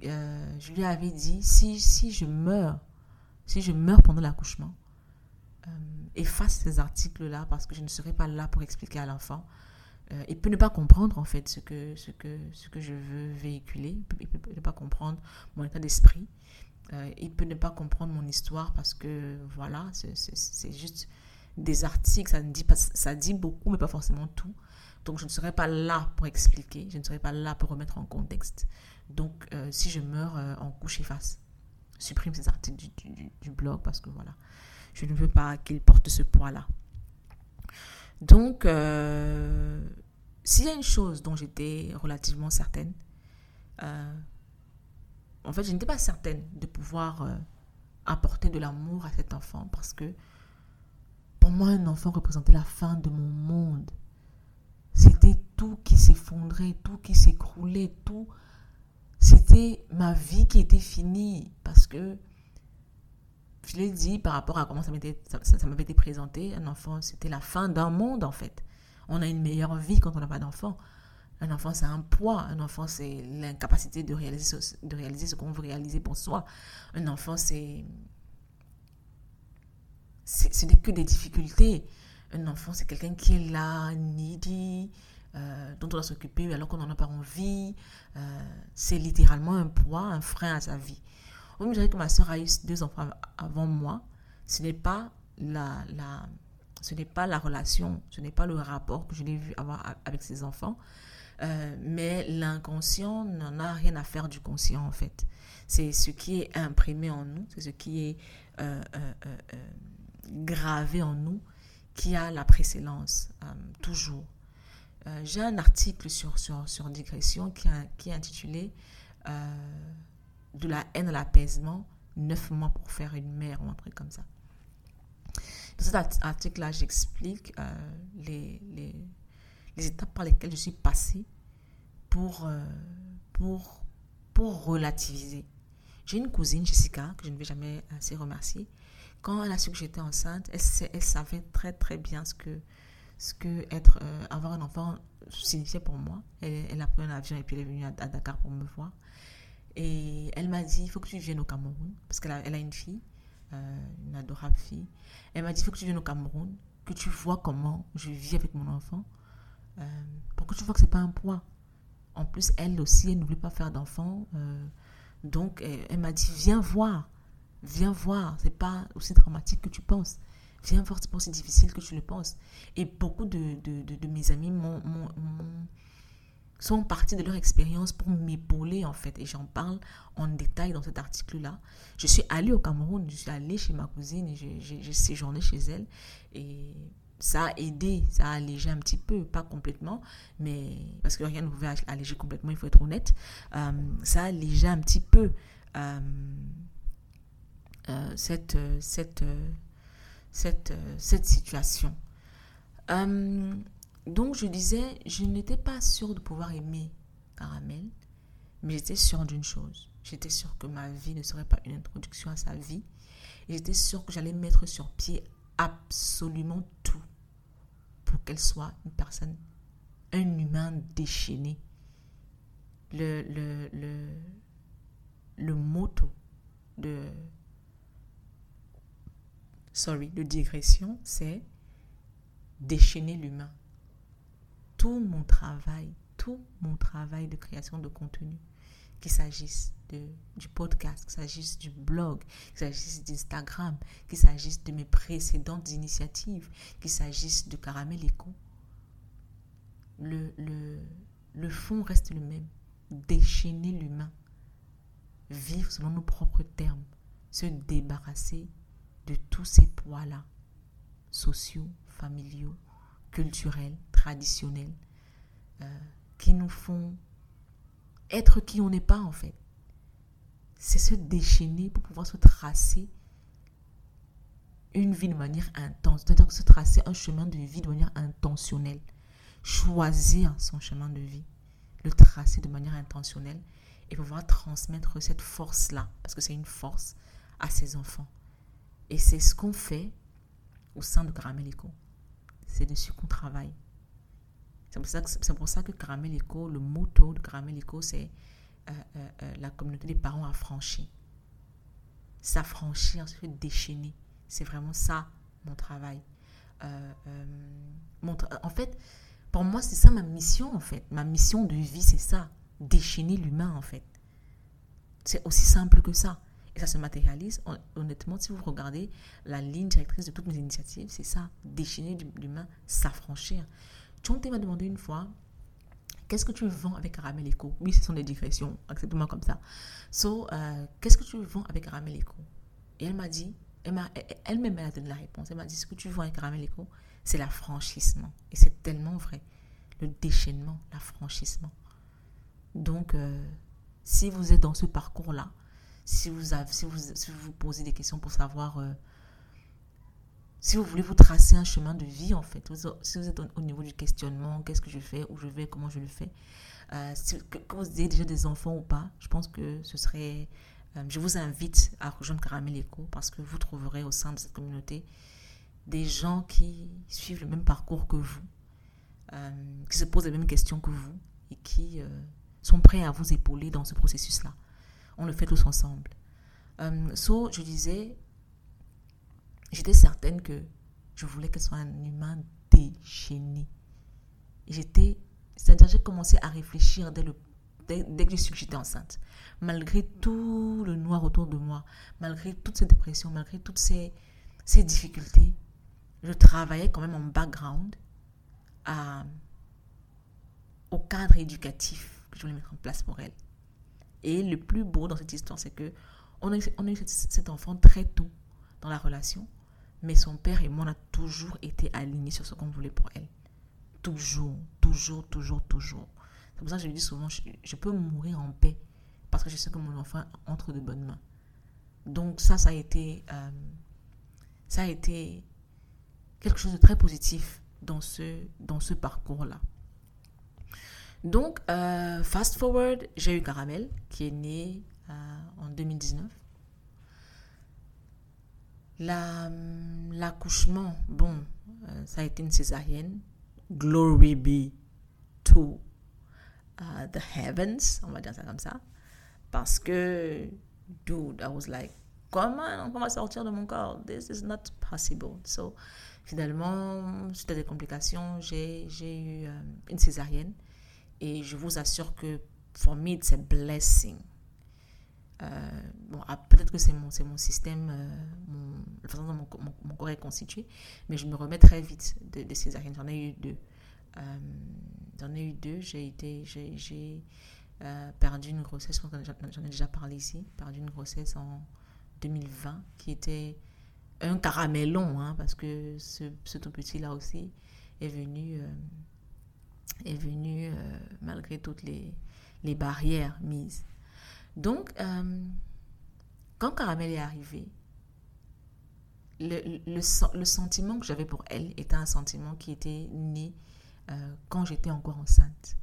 euh, je lui avais dit si, si je meurs, si je meurs pendant l'accouchement, euh, efface ces articles-là parce que je ne serai pas là pour expliquer à l'enfant euh, il peut ne pas comprendre en fait ce que, ce que, ce que je veux véhiculer. Il peut, ne pas comprendre mon état d'esprit. Euh, il peut ne pas comprendre mon histoire parce que voilà, c'est- juste des articles, ça, ne dit pas, ça dit beaucoup mais pas forcément tout. Donc je ne serai pas là pour expliquer, je ne serai pas là pour remettre en contexte. Donc euh, si je meurs en couche efface, supprime ces articles du- du- du blog parce que voilà, je ne veux pas qu'ils portent ce poids-là. Donc, euh, s'il y a une chose dont j'étais relativement certaine, euh, en fait, je n'étais pas certaine de pouvoir euh, apporter de l'amour à cet enfant parce que pour moi, un enfant représentait la fin de mon monde. C'était tout qui s'effondrait, tout qui s'écroulait, tout. C'était ma vie qui était finie parce que je l'ai dit par rapport à comment ça m'avait été présenté. Un enfant, c'était la fin d'un monde en fait. On a une meilleure vie quand on n'a pas d'enfant. Un enfant, c'est un poids. Un enfant, c'est l'incapacité de réaliser, de réaliser ce qu'on veut réaliser pour soi. Un enfant, c'est- Ce n'est que des difficultés. Un enfant, c'est quelqu'un qui est là, needy, euh, dont on doit s'occuper alors qu'on n'en a pas envie. Euh, c'est littéralement un poids, un frein à sa vie. Au même dirais que ma soeur a eu deux enfants av- avant moi. Ce n'est pas la, ce n'est pas la relation, ce n'est pas le rapport que je l'ai vu avoir avec ses enfants. Euh, mais l'inconscient n'en a rien à faire du conscient en fait. C'est ce qui est imprimé en nous, c'est ce qui est euh, euh, gravé en nous qui a la précédence, toujours. J'ai un article sur, sur, sur digression qui, qui est intitulé De la haine à l'apaisement, neuf mois pour faire une mère ou un truc comme ça. Dans cet art- article-là, j'explique euh, les, les, étapes par lesquelles je suis passée pour, euh, pour, pour relativiser. J'ai une cousine, Jessica, que je ne vais jamais assez remercier. Quand elle a su que j'étais enceinte, elle, savait très très bien ce que, ce que être, euh, avoir un enfant signifiait pour moi. Elle, elle a pris un avion et puis elle est venue à, à Dakar pour me voir. Et elle m'a dit, il faut que tu viennes au Cameroun, parce qu'elle a, une fille, euh, une adorable fille. Elle m'a dit, il faut que tu viennes au Cameroun, que tu vois comment je vis avec mon enfant, euh, pour que tu vois que c'est pas un poids. En plus, elle aussi, elle ne voulait pas faire d'enfant. euh, donc, elle, elle m'a dit, viens voir, viens voir, c'est pas aussi dramatique que tu penses. Viens voir, c'est pas aussi difficile que tu le penses. Et beaucoup de, de, de- de mes amis m'ont- sont partis de leur expérience pour m'épauler, en fait. Et j'en parle en détail dans cet article-là. Je suis allée au Cameroun, je suis allée chez ma cousine et j'ai- séjourné chez elle. Et ça a aidé, ça a allégé un petit peu, pas complètement, mais parce que rien ne pouvait alléger complètement, il faut être honnête. Euh, ça a allégé un petit peu euh, euh, cette, cette, cette, cette situation. Donc je disais, je n'étais pas sûre de pouvoir aimer Caramel, mais j'étais sûre d'une chose. J'étais sûre que ma vie ne serait pas une introduction à sa vie. J'étais sûre que j'allais mettre sur pied absolument tout pour qu'elle soit une personne, un humain déchaîné. Le, le motto de, sorry, de digression, c'est déchaîner l'humain. Tout mon travail, tout mon travail de création de contenu, qu'il s'agisse du podcast, qu'il s'agisse du blog, qu'il s'agisse d'Instagram, qu'il s'agisse de mes précédentes initiatives, qu'il s'agisse de Caramel Eco, le, le, le fond reste le même. Déchaîner l'humain. Vivre selon nos propres termes. Se débarrasser de tous ces poids-là, sociaux, familiaux, culturels, traditionnels, euh, qui nous font être qui on n'est pas en fait. C'est se déchaîner pour pouvoir se tracer une vie de manière intense, c'est-à-dire se tracer un chemin de vie de manière intentionnelle, choisir son chemin de vie, le tracer de manière intentionnelle et pouvoir transmettre cette force-là, parce que c'est une force, à ses enfants. Et c'est ce qu'on fait au sein de Caramel Eco. C'est dessus qu'on travaille. C'est pour, pour ça que le motto de Caramel Eco, c'est euh, euh, euh, la communauté des parents affranchis. S'affranchir, se déchaîner. C'est vraiment ça, mon travail. Mon en fait, pour moi, c'est ça ma mission, en fait. Ma mission de vie, c'est ça. Déchaîner l'humain, en fait. C'est aussi simple que ça. Et ça se matérialise. Hon- Honnêtement, si vous regardez la ligne directrice de toutes mes initiatives, c'est ça. Déchaîner l'humain, s'affranchir. Chonte m'a demandé une fois, qu'est-ce que tu vends avec Caramel Eco Oui, ce sont des digressions, accepte-moi comme ça. So, euh, qu'est-ce que tu vends avec Caramel Eco Et elle m'a dit, elle-même elle a donné la réponse. Elle m'a dit, ce que tu vends avec Caramel Eco, c'est l'affranchissement. Et c'est tellement vrai. Le déchaînement, l'affranchissement. Donc, euh, si vous êtes dans ce parcours-là, si vous, avez, si, vous, si vous vous posez des questions pour savoir euh, si vous voulez vous tracer un chemin de vie, en fait, si vous êtes au, au niveau du questionnement, qu'est-ce que je fais, où je vais, comment je le fais, euh, que, vous ayez déjà des enfants ou pas, je pense que ce serait. euh, je vous invite à rejoindre Caramel Eco parce que vous trouverez au sein de cette communauté des gens qui suivent le même parcours que vous, euh, qui se posent les mêmes questions que vous et qui sont prêts à vous épauler dans ce processus-là. On le fait tous ensemble. So, je disais, j'étais certaine que je voulais qu'elle soit un humain déchaîné. J'étais, c'est-à-dire j'ai commencé à réfléchir dès, le, dès, que j'ai su que j'étais enceinte. Malgré tout le noir autour de moi, malgré toutes ces dépressions, malgré toutes ces, ces difficultés, je travaillais quand même en background au cadre éducatif que je voulais mettre en place pour elle. Et le plus beau dans cette histoire, c'est que on a, on a eu cet enfant très tôt dans la relation, mais son père et moi, on a toujours été alignés sur ce qu'on voulait pour elle. Toujours, toujours, toujours, toujours. C'est pour ça que je lui dis souvent, je, je peux mourir en paix parce que je sais que mon enfant entre de bonnes mains. Donc ça, ça a été, euh, ça a été quelque chose de très positif dans ce, dans ce parcours-là. Donc, euh, fast forward, j'ai eu Caramel qui est né euh, en 2019. La- L'accouchement, bon, euh, ça a été une césarienne. Glory be to uh, the heavens, on va dire ça comme ça. Parce que, dude, I was like, comment on va sortir de mon corps? This is not possible. So, finalement, suite à des complications, j'ai j'ai eu euh, une césarienne. Et je vous assure que, for me, it's a blessing. Euh, bon, ah, peut-être que c'est mon, mon système, euh, mon, la façon dont mon, corps est constitué, mais je me remets très vite de, de césariennes. J'en ai eu deux. Euh, j'en ai eu deux. J'ai été, perdu une grossesse. J'en, ai déjà parlé ici. Perdu une grossesse en 2020 qui était un caramellon, hein, parce que ce, ce tout petit là aussi est venu, est venu malgré toutes les, les barrières mises. Donc, euh, quand Caramel est arrivé, le, le, sen- le sentiment que j'avais pour elle était un sentiment qui était né euh, quand j'étais encore enceinte.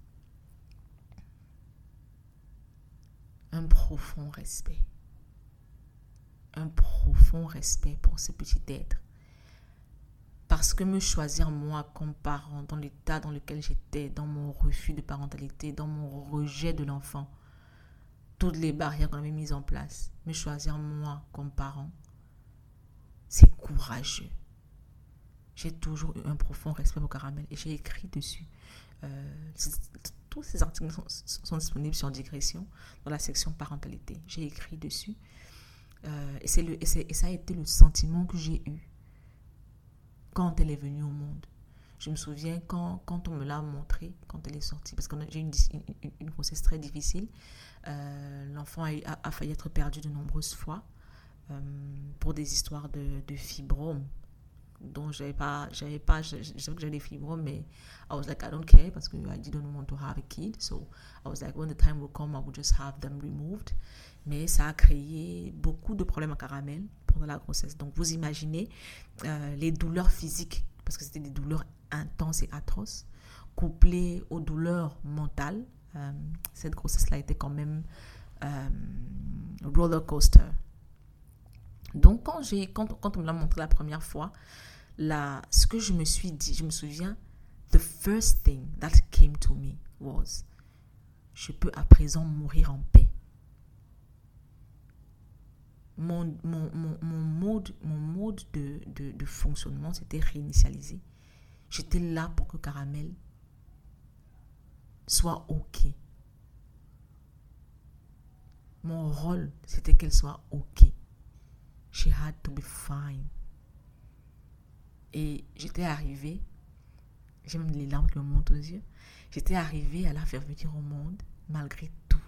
Un profond respect. Un profond respect pour ce petit être. Parce que me choisir moi comme parent dans l'état dans lequel j'étais, dans mon refus de parentalité, dans mon rejet de l'enfant, toutes les barrières qu'on avait mises en place, me choisir moi comme parent, c'est courageux. J'ai toujours eu un profond respect pour Caramel et j'ai écrit dessus. Euh, tous ces articles sont, disponibles sur Digression dans la section parentalité. J'ai écrit dessus. Euh, et ça a été le sentiment que j'ai eu quand elle est venue au monde. Je me souviens quand, quand on me l'a montré, quand elle est sortie, parce que j'ai une, grossesse très difficile. Euh, L'enfant a, failli être perdu de nombreuses fois euh, pour des histoires de, fibromes dont j'avais pas, j'avais pas, je, je savais que j'avais des fibromes, mais I was like, I don't care parce que I didn't want to have a kid. So I was like, when the time will come, I will just have them removed. Mais ça a créé beaucoup de problèmes à caramel pendant la grossesse. Donc vous imaginez euh, les douleurs physiques, parce que c'était des douleurs intenses et atroces, couplées aux douleurs mentales. Euh, cette grossesse-là était quand même euh, roller coaster. Donc, quand, on me l'a montré la première fois, ce que je me suis dit, je me souviens, the first thing that came to me was, je peux à présent mourir en paix. Mon, mon, mon, mon mode, mon mode de, de, fonctionnement s'était réinitialisé. J'étais là pour que Caramel soit OK. Mon rôle, c'était qu'elle soit OK. She had to be fine. Et j'étais arrivée, j'ai même les larmes qui me montent aux yeux. J'étais arrivée à la faire venir au monde malgré tout.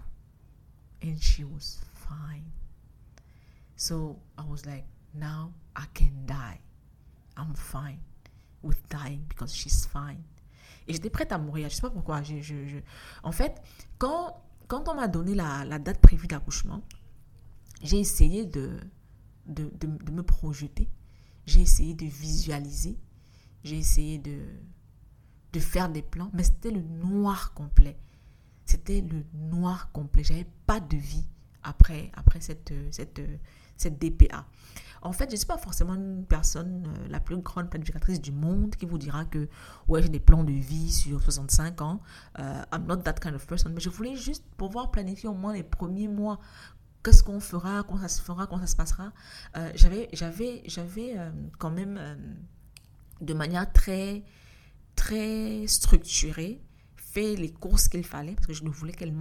And she was fine. So I was like, now I can die. I'm fine with dying because she's fine. Et j'étais prête à mourir. Je sais pas pourquoi. Je, je, je... En fait, quand, quand on m'a donné la, la date prévue d'accouchement, j'ai essayé de, de, de, de me projeter, j'ai essayé de visualiser, j'ai essayé de, de faire des plans, mais c'était le noir complet. C'était le noir complet. J'avais pas de vie après, après cette, cette, cette DPA. En fait, je ne suis pas forcément une personne, euh, la plus grande planificatrice du monde, qui vous dira que, ouais, j'ai des plans de vie sur 65 ans. Euh, I'm not that kind of person. Mais je voulais juste pouvoir planifier au moins les premiers mois. Qu'est-ce qu'on fera, comment ça se fera, comment ça se passera. Euh, j'avais, j'avais, euh, quand même, de manière très, très structurée, fait les courses qu'il fallait, parce que je ne voulais qu'elle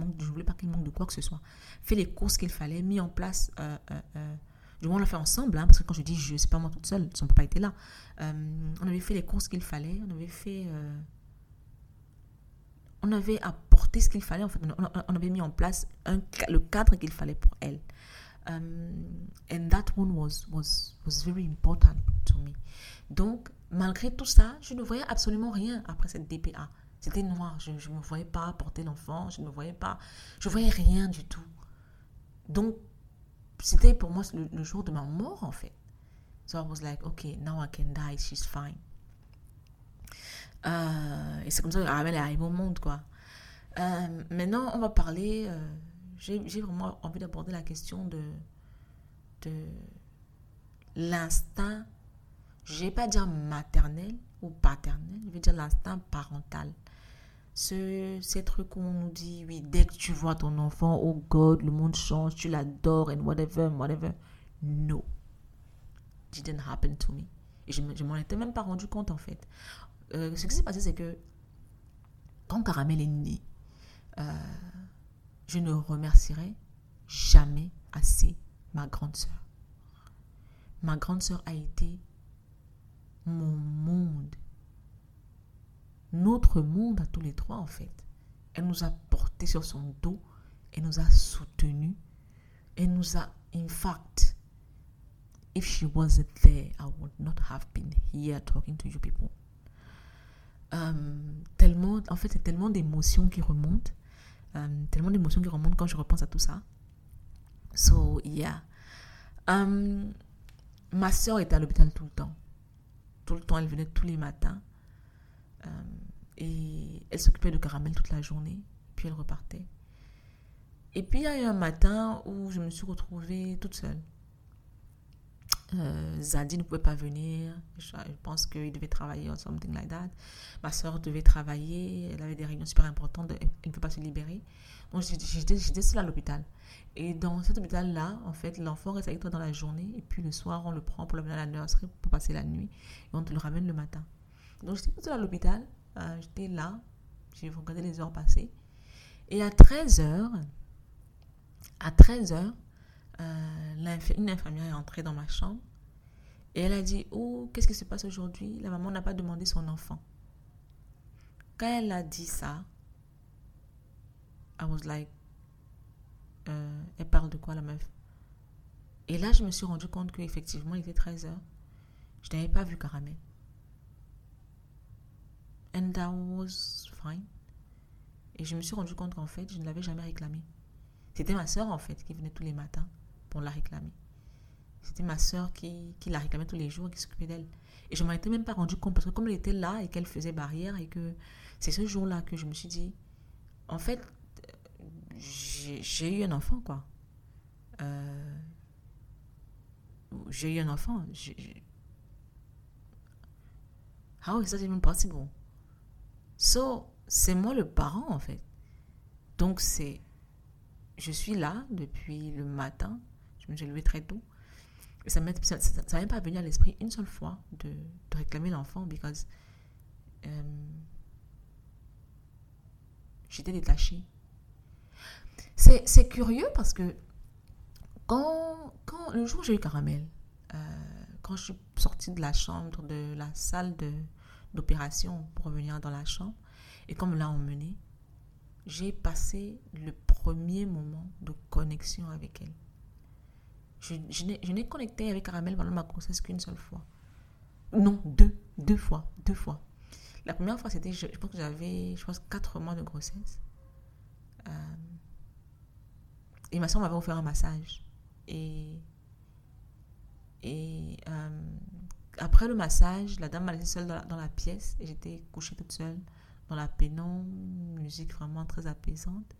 pas qu'il manque de quoi que ce soit. Fait les courses qu'il fallait, mis en place, euh, euh, euh, du moins on l'a fait ensemble, hein, parce que quand je dis je, c'est pas moi toute seule, son papa était là. Euh, on avait fait les courses qu'il fallait, on avait fait, euh, on avait apporté ce qu'il fallait, en fait, on, avait mis en place le cadre qu'il fallait pour elle. Um, and that one was, was, was very important to me. Donc, malgré tout ça, je ne voyais absolument rien après cette DPA. C'était noir. Je ne me voyais pas porter l'enfant. Je ne me voyais pas. Je voyais rien du tout. Donc, c'était pour moi le, jour de ma mort, en fait. So I was like, okay, now I can die. She's fine. Euh, et c'est comme ça que Arabelle est arrivée au monde, quoi. Euh, maintenant, on va parler. euh, J'ai vraiment envie d'aborder la question de, de l'instinct, je vais pas dire maternel ou paternel, je vais dire l'instinct parental. Ce, ces trucs où on nous dit, oui, dès que tu vois ton enfant, oh God, le monde change, tu l'adores, and whatever, whatever. No. Didn't happen to me. Et je, je m'en étais même pas rendu compte, en fait. Euh, ce qui s'est passé, c'est que quand Caramel est né, euh, je ne remercierai jamais assez ma grande sœur. Ma grande sœur a été mon monde, notre monde à tous les trois en fait. Elle nous a portés sur son dos, elle nous a soutenus, elle nous a, in fact, if she wasn't there, I would not have been here talking to you people. Euh, tellement, en fait, c'est tellement d'émotions qui remontent, euh, tellement d'émotions qui remontent quand je repense à tout ça. So, yeah. Euh, ma soeur était à l'hôpital tout le temps. Tout le temps, elle venait tous les matins. Euh, et elle s'occupait de caramel toute la journée. Puis elle repartait. Et puis il y a eu un matin où je me suis retrouvée toute seule. Euh, Zadi ne pouvait pas venir. Je, pense qu'il devait travailler ou something like that. Ma soeur devait travailler. Elle avait des réunions super importantes. Elle elle ne peut pas se libérer. Donc j'étais- seule à l'hôpital. Et dans cet hôpital-là, en fait, l'enfant reste avec toi dans la journée. Et puis le soir, on le prend pour l'amener à la nurserie pour passer la nuit. Et on te le ramène le matin. Donc j'étais seule à l'hôpital. Euh, j'étais là. J'ai regardé les heures passer. Et à 13h, à 13h, une infirmière est entrée dans ma chambre. Et elle a dit, oh, qu'est-ce qui se passe aujourd'hui? La maman n'a pas demandé son enfant. Quand elle a dit ça, I was like, euh, elle parle de quoi la meuf? Et là, je me suis rendu compte qu'effectivement, il était 13h. Je n'avais pas vu Caramel. And that was fine. Et je me suis rendu compte qu'en fait, je ne l'avais jamais réclamé. C'était ma soeur, en fait, qui venait tous les matins pour la réclamer. C'était ma soeur qui, qui la réclamait tous les jours qui s'occupait d'elle. Et je m'en étais même pas rendu compte parce que comme elle était là et qu'elle faisait barrière et que c'est ce jour-là que je me suis dit, en fait, j'ai eu un enfant, quoi. Euh, j'ai eu un enfant. J'ai- j'ai- How is that even possible? So, c'est moi le parent, en fait. Donc, c'est. Je suis là depuis le matin. Je me suis levée très tôt. Et ça ne m'est pas venu à l'esprit une seule fois de, de réclamer l'enfant, because euh, j'étais détachée. C'est curieux parce que quand, quand le jour où j'ai eu Caramel, euh, quand je suis sortie de la chambre, de la salle d'opération pour revenir dans la chambre, et comme l'a emmenée, j'ai passé le premier moment de connexion avec elle. Je, je n'ai connecté avec Caramel pendant ma grossesse qu'une seule fois. Non, deux. Deux fois. Deux fois. La première fois, c'était, je, je pense que j'avais, je pense, quatre mois de grossesse. Euh, et ma soeur m'avait offert un massage. Et, euh, après le massage, la dame m'a laissée seule dans la, pièce et j'étais couchée toute seule dans la pénombre, musique vraiment très apaisante.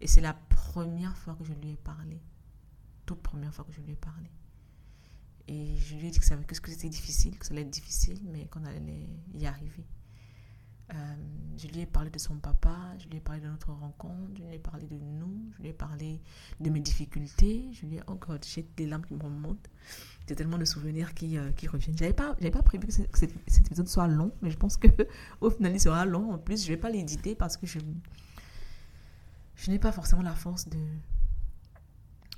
Et c'est la première fois que je lui ai parlé. Toute première fois que je lui ai parlé. Et je lui ai dit que c'était difficile, que ça allait être difficile, mais qu'on allait y arriver. Euh, je lui ai parlé de son papa, je lui ai parlé de notre rencontre, je lui ai parlé de nous, je lui ai parlé de mes difficultés, je lui ai encore oh j'ai des larmes qui me remontent. J'ai tellement de souvenirs qui, euh, qui reviennent. J'avais pas, j'avais pas prévu que, cet, épisode soit long, mais je pense que [laughs] au final il sera long. En plus, je vais pas l'éditer parce que je, je n'ai pas forcément la force de,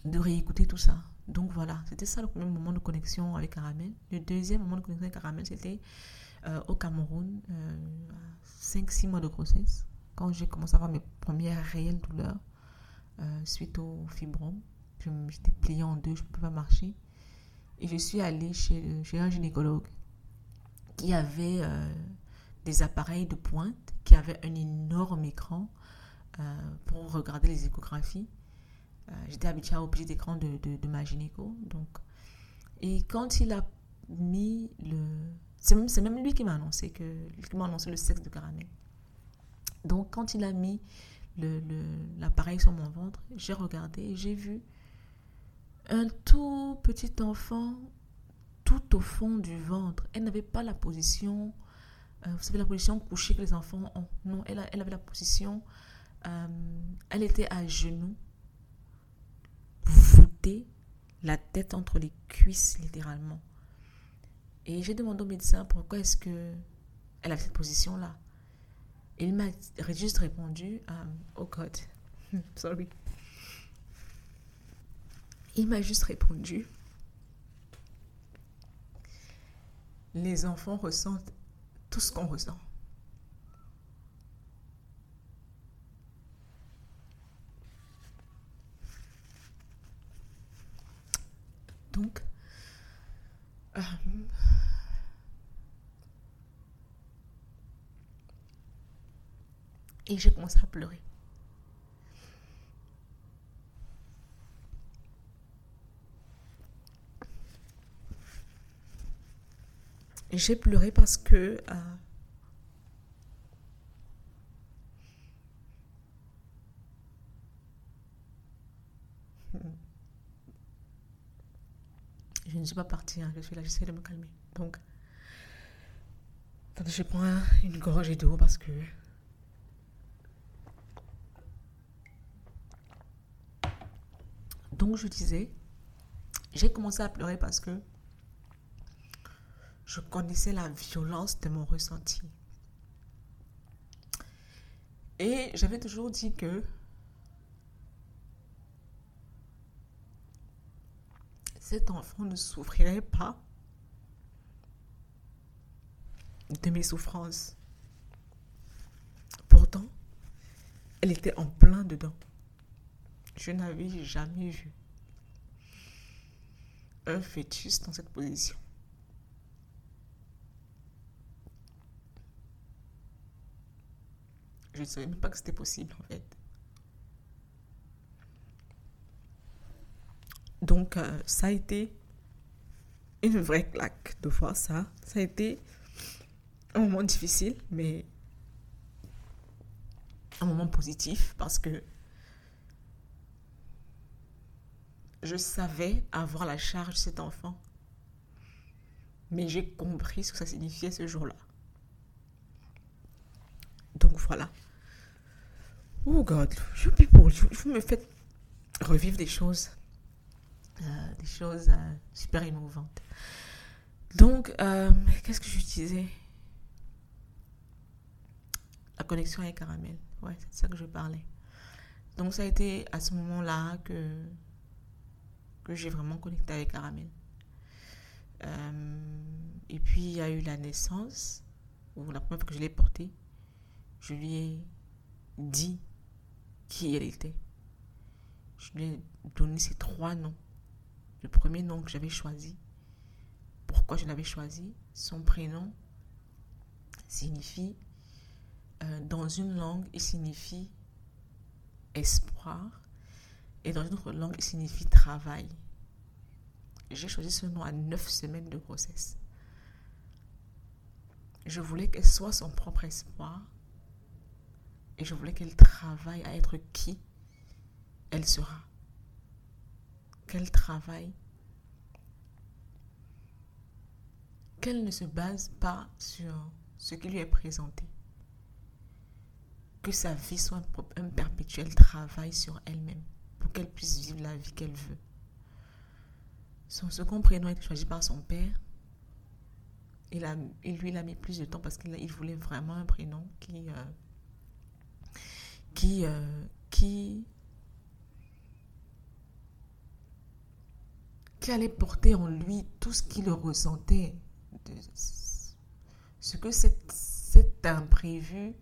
de réécouter tout ça. Donc voilà, c'était ça le premier moment de connexion avec Caramel. Le deuxième moment de connexion avec Caramel, c'était euh, au Cameroun, 5-6 mois de grossesse, quand j'ai commencé à avoir mes premières réelles douleurs euh, suite au fibromes. J'étais pliée en deux, je ne pouvais pas marcher. Et je suis allée chez, un gynécologue qui avait euh, des appareils de pointe, qui avait un énorme écran euh, pour regarder les échographies. J'étais habituée au petit écran de, de, de, ma gynéco. Donc. Et quand il a mis le, c'est même, lui qui m'a annoncé que qui annoncé le sexe de caramel. Donc quand il a mis l'appareil sur mon ventre, j'ai regardé et j'ai vu un tout petit enfant tout au fond du ventre. Elle n'avait pas la position, euh, vous savez, la position couchée que les enfants ont. Non, elle, elle avait la position, euh, elle était à genoux, voûtée, la tête entre les cuisses littéralement. Et j'ai demandé au médecin pourquoi est-ce que elle a cette position-là. Il m'a juste répondu, um, oh God, [laughs] sorry. Il m'a juste répondu, les enfants ressentent tout ce qu'on ressent. Donc, euh, et j'ai commencé à pleurer. J'ai pleuré parce que euh, je ne suis pas partie, hein. je suis là, j'essaie de me calmer. Donc, je prends une gorgée d'eau parce que Donc je disais, j'ai commencé à pleurer parce que je connaissais la violence de mon ressenti. Et j'avais toujours dit que cet enfant ne souffrirait pas de mes souffrances. Pourtant, elle était en plein dedans. Je n'avais jamais vu un fœtus dans cette position. Je ne savais même pas que c'était possible en fait. Donc euh, ça a été une vraie claque de voir ça. Ça a été un moment difficile, mais un moment positif parce que je savais avoir la charge de cet enfant. Mais j'ai compris ce que ça signifiait ce jour-là. Donc voilà. Oh God, je, vous me faites revivre des choses. Euh, des choses euh, super émouvantes. Donc, euh, qu'est-ce que je disais? La connexion avec Caramel. Ouais, c'est de ça que je parlais. Donc, ça a été à ce moment-là que que j'ai vraiment connecté avec Caramel. Et puis il y a eu la naissance, où la première fois que je l'ai portée, je lui ai dit qui elle était. Je lui ai donné ces trois noms. Le premier nom que j'avais choisi, pourquoi je l'avais choisi, son prénom signifie, euh, dans une langue, il signifie espoir Et dans une autre langue, il signifie travail. J'ai choisi ce nom à neuf semaines de grossesse. Je voulais qu'elle soit son propre espoir. Et je voulais qu'elle travaille à être qui elle sera. Qu'elle travaille. Qu'elle ne se base pas sur ce qui lui est présenté. Que sa vie soit un, perpétuel travail sur elle-même pour qu'elle puisse vivre la vie qu'elle veut. Son second prénom a été choisi par son père. Il, a, il lui, il a mis plus de temps parce qu'il il voulait vraiment un prénom qui, euh, qui, euh, qui, qui allait porter en lui tout ce qu'il ressentait, ce que cet, cet imprévu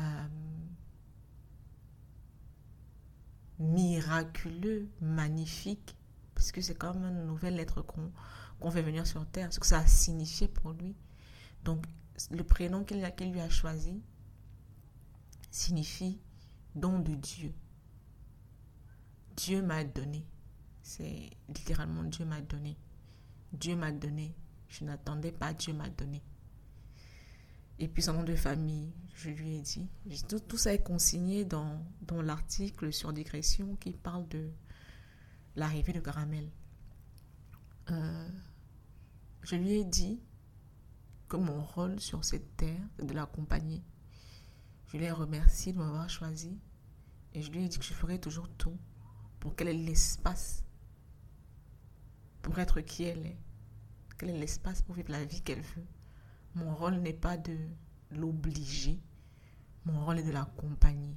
euh, miraculeux, magnifique, parce que c'est comme une nouvelle lettre qu'on fait venir sur Terre, ce que ça a signifié pour lui. Donc, le prénom qu'il qu lui a choisi signifie don de Dieu. Dieu m'a donné. C'est littéralement Dieu m'a donné. Dieu m'a donné. Je n'attendais pas, Dieu m'a donné. Et puis son nom de famille, je lui ai dit. Tout, tout ça est consigné dans, dans l'article sur digression qui parle de l'arrivée de Caramel. Euh, je lui ai dit que mon rôle sur cette terre, c'est de l'accompagner. Je lui ai remercié de m'avoir choisi et je lui ai dit que je ferai toujours tout pour qu'elle ait l'espace pour être qui elle est, qu'elle ait l'espace pour vivre la vie qu'elle veut. Mon rôle n'est pas de l'obliger, mon rôle est de l'accompagner.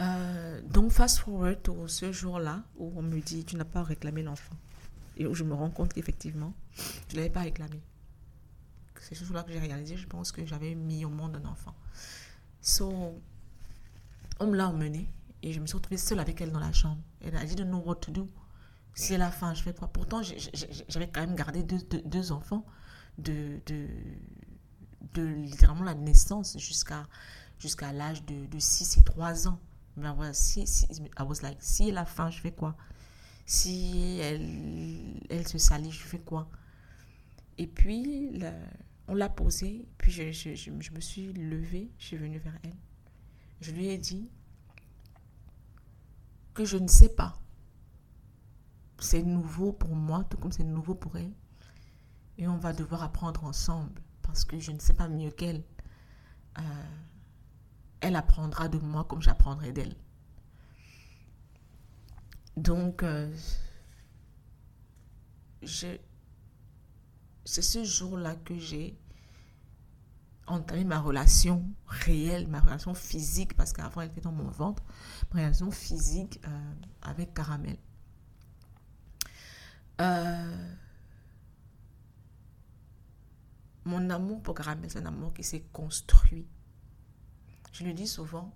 Euh, donc, fast forward au ce jour-là où on me dit tu n'as pas réclamé l'enfant. Et où je me rends compte qu'effectivement, je ne l'avais pas réclamé. C'est ce jour-là que j'ai réalisé, je pense que j'avais mis au monde un enfant. So, on me l'a emmené et je me suis retrouvée seule avec elle dans la chambre. Elle a dit de know what to do. C'est la fin, je fais quoi Pourtant, j'avais quand même gardé deux, enfants de, littéralement la naissance jusqu'à jusqu'à l'âge de, de 6 et 3 ans. Mais si, si, I was like, si elle a faim, je fais quoi? Si elle, se salit, je fais quoi? Et puis, on l'a posée, puis je, me suis levée, je suis venue vers elle. Je lui ai dit que je ne sais pas. C'est nouveau pour moi, tout comme c'est nouveau pour elle. Et on va devoir apprendre ensemble, parce que je ne sais pas mieux qu'elle. Euh, elle apprendra de moi comme j'apprendrai d'elle. Donc, euh, c'est ce jour-là que j'ai entamé ma relation réelle, ma relation physique, parce qu'avant elle était dans mon ventre, ma relation physique euh, avec Caramel. Euh, mon amour pour Caramel, c'est un amour qui s'est construit je le dis souvent,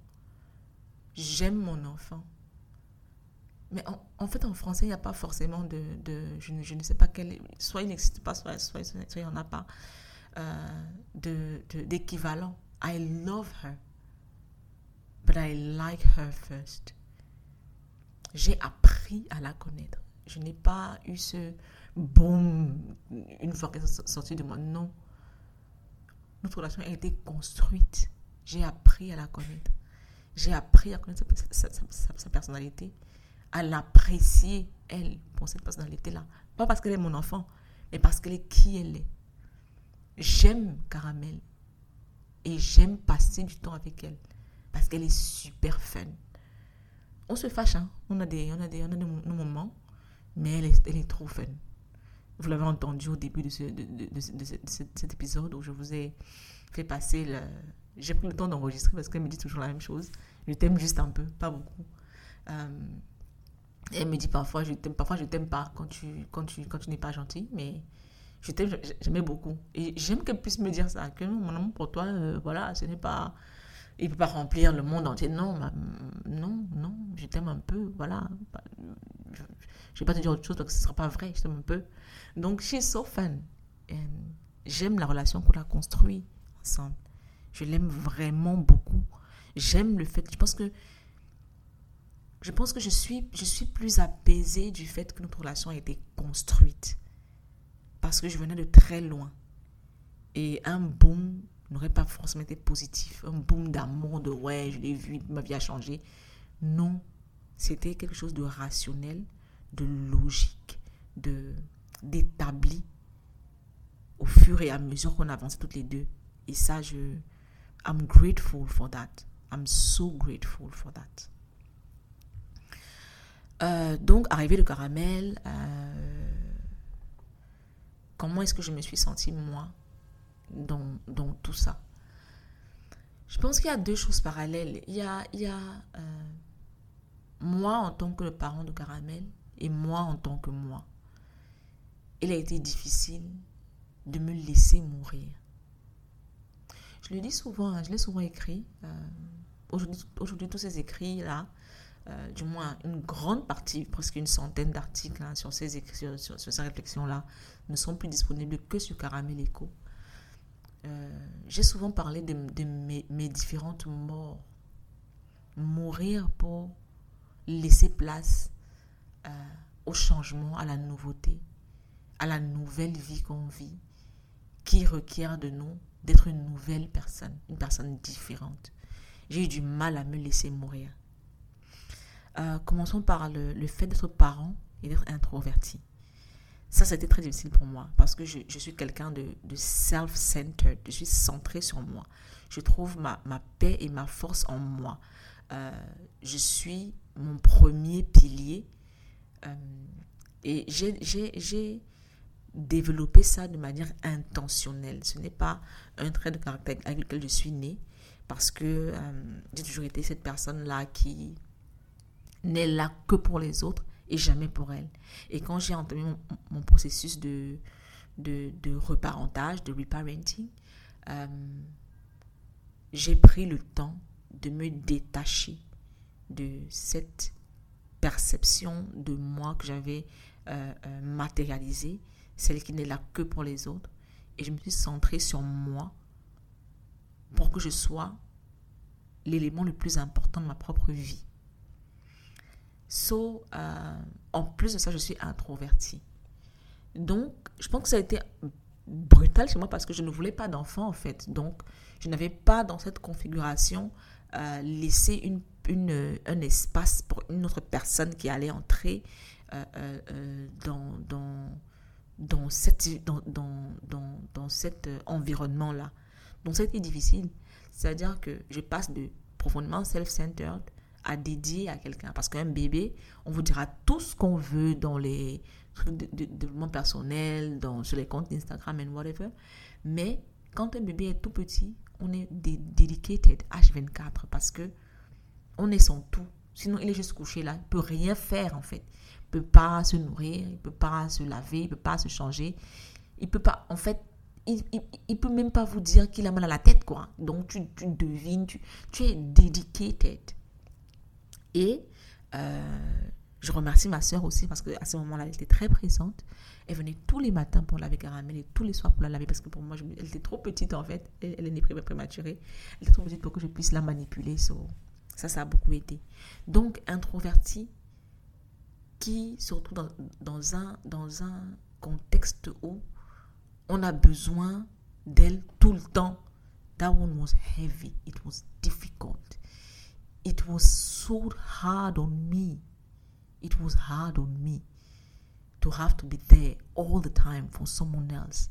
j'aime mon enfant. Mais en, fait, en français, il n'y a pas forcément de... je, ne, sais pas quel... Soit il n'existe pas, soit, soit il n'y en a pas euh, d'équivalent. I love her. But I like her first. J'ai appris à la connaître. Je n'ai pas eu ce boom une fois qu'elle est sortie de moi. Non. Notre relation a été construite j'ai appris à la connaître. J'ai appris à connaître sa, sa personnalité, à l'apprécier, elle, pour cette personnalité-là. Pas parce qu'elle est mon enfant, mais parce qu'elle est qui elle est. J'aime Caramel et j'aime passer du temps avec elle parce qu'elle est super fun. On se fâche, hein? on, a des, on, a des, on a des moments, mais elle est, elle est trop fun. Vous l'avez entendu au début de, ce, de, de, de, cet, épisode où je vous ai fait passer j'ai pris le temps d'enregistrer parce qu'elle me dit toujours la même chose. Je t'aime juste un peu, pas beaucoup. Euh, elle me dit parfois, je t'aime, parfois je t'aime pas quand tu, quand tu, quand tu n'es pas gentil, mais je t'aime, j'aimais beaucoup. Et j'aime qu'elle puisse me dire ça, que mon amour pour toi, euh, voilà, ce n'est pas, il peut pas remplir le monde entier. Non, non, non, je t'aime un peu, voilà. Je, je vais pas te dire autre chose que ce sera pas vrai, je t'aime un peu. Donc, she's so fun. J'aime la relation qu'on a construite ensemble. Je l'aime vraiment beaucoup. J'aime le fait, je pense que je pense que je suis, je suis plus apaisée du fait que notre relation a été construite. Parce que je venais de très loin. Et un boom n'aurait pas forcément été positif. Un boom d'amour, de ouais, je l'ai vu, ma vie a changé. Non, c'était quelque chose de rationnel, de logique, de d'établi au fur et à mesure qu'on avançait toutes les deux. Et ça, je, I'm grateful for that. I'm so grateful for that. Euh, donc, arrivé le caramel, euh, comment est-ce que je me suis sentie, moi, dans, dans tout ça Je pense qu'il y a deux choses parallèles. Il y a, euh, moi en tant que le parent de caramel et moi en tant que moi. Il a été difficile de me laisser mourir. Je le dis souvent, hein, je l'ai souvent écrit. aujourd'hui, aujourd'hui, tous ces écrits-là, euh, du moins une grande partie, presque une centaine d'articles hein, sur, ces, sur, sur, ces réflexions-là, ne sont plus disponibles que sur Caramel Echo. Euh, j'ai souvent parlé de, mes, différentes morts. Mourir pour laisser place euh, au changement, à la nouveauté, à la nouvelle vie qu'on vit, qui requiert de nous d'être une nouvelle personne, une personne différente. J'ai eu du mal à me laisser mourir. Euh, commençons par le, le fait d'être parent et d'être introverti. Ça, c'était très difficile pour moi parce que je, je suis quelqu'un de, de self-centered. Je suis centré sur moi. Je trouve ma, ma, paix et ma force en moi. Euh, je suis mon premier pilier. Euh, et j'ai développé ça de manière intentionnelle. Ce n'est pas un trait de caractère avec lequel je suis née parce que j'ai toujours été cette personne-là qui n'est là que pour les autres et jamais pour elle. Et quand j'ai entamé mon, processus de, de, de, reparentage, de reparenting, euh, j'ai pris le temps de me détacher de cette perception de moi que j'avais euh, euh, matérialisée, celle qui n'est là que pour les autres. Et je me suis centrée sur moi pour que je sois l'élément le plus important de ma propre vie. So, euh, en plus de ça, je suis introvertie. Donc, je pense que ça a été brutal chez moi parce que je ne voulais pas d'enfant, en fait. Donc, je n'avais pas dans cette configuration euh, laissé une, une, un espace pour une autre personne qui allait entrer euh, dans, dans, dans, cette, dans, dans, dans cet environnement-là. Donc, ça a été difficile. C'est-à-dire que je passe de profondément self-centered à dédier à quelqu'un. Parce qu'un bébé, on vous dira tout ce qu'on veut dans les trucs de, développement personnel, dans, sur les comptes Instagram et whatever. Mais quand un bébé est tout petit, on est dedicated H24 parce que on est son tout. Sinon, il est juste couché là. Il peut rien faire en fait. Il peut pas se nourrir, il peut pas se laver, il peut pas se changer. Il peut pas, en fait, il, il, il, peut même pas vous dire qu'il a mal à la tête, quoi. Donc, tu, tu devines, tu, tu es dedicated. Et euh, je remercie ma soeur aussi parce qu'à ce moment-là, elle était très présente. Elle venait tous les matins pour laver caramel et tous les soirs pour la laver parce que pour moi, elle était trop petite en fait. Elle, elle est née prématurée. Elle était trop petite pour que je puisse la manipuler. Ça, ça a beaucoup aidé. Donc, introvertie qui, surtout dans, dans, un, dans un contexte où on a besoin d'elle tout le temps. That one was heavy. It was difficult. It was so hard on me. It was hard on me to have to be there all the time for someone else.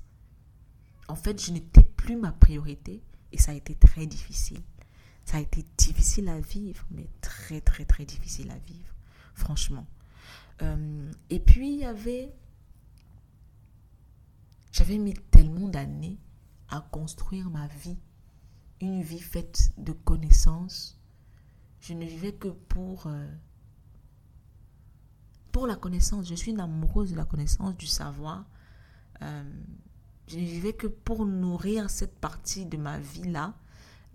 En fait, je n'étais plus ma priorité et ça a été très difficile. Ça a été difficile à vivre, mais très, très, très difficile à vivre, franchement. Euh, et puis, il y avait. J'avais mis tellement d'années à construire ma vie. Une vie faite de connaissances, je ne vivais que pour, euh, pour la connaissance. Je suis une amoureuse de la connaissance, du savoir. Euh, je ne vivais que pour nourrir cette partie de ma vie-là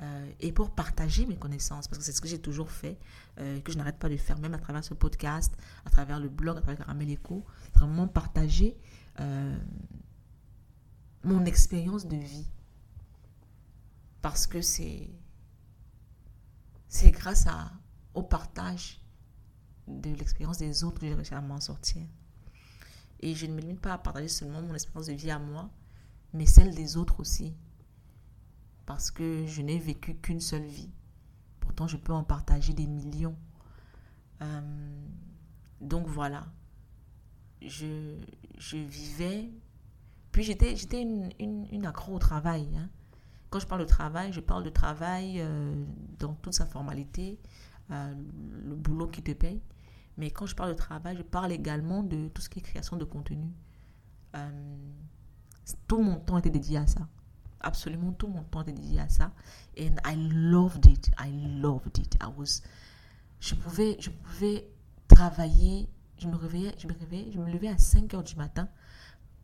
euh, et pour partager mes connaissances, parce que c'est ce que j'ai toujours fait, que je n'arrête pas de faire, même à travers ce podcast, à travers le blog, à travers Caramel Echo, vraiment partager mon expérience de vie. Parce que c'est c'est grâce au partage de l'expérience des autres que j'ai réussi à m'en sortir. Et je ne me limite pas à partager seulement mon expérience de vie à moi, mais celle des autres aussi. Parce que je n'ai vécu qu'une seule vie. Pourtant, je peux en partager des millions. Euh, donc voilà. Je, je vivais. Puis j'étais, j'étais une, une, une accro au travail. hein. Quand je parle de travail, je parle de travail euh, dans toute sa formalité, euh, le boulot qui te paye. Mais quand je parle de travail, je parle également de tout ce qui est création de contenu. Euh, tout mon temps était dédié à ça. Absolument tout mon temps était dédié à ça. And I loved it. I loved it. I was, je pouvais, je pouvais travailler. Je me réveillais, je me réveillais, je me levais à 5 heures du matin,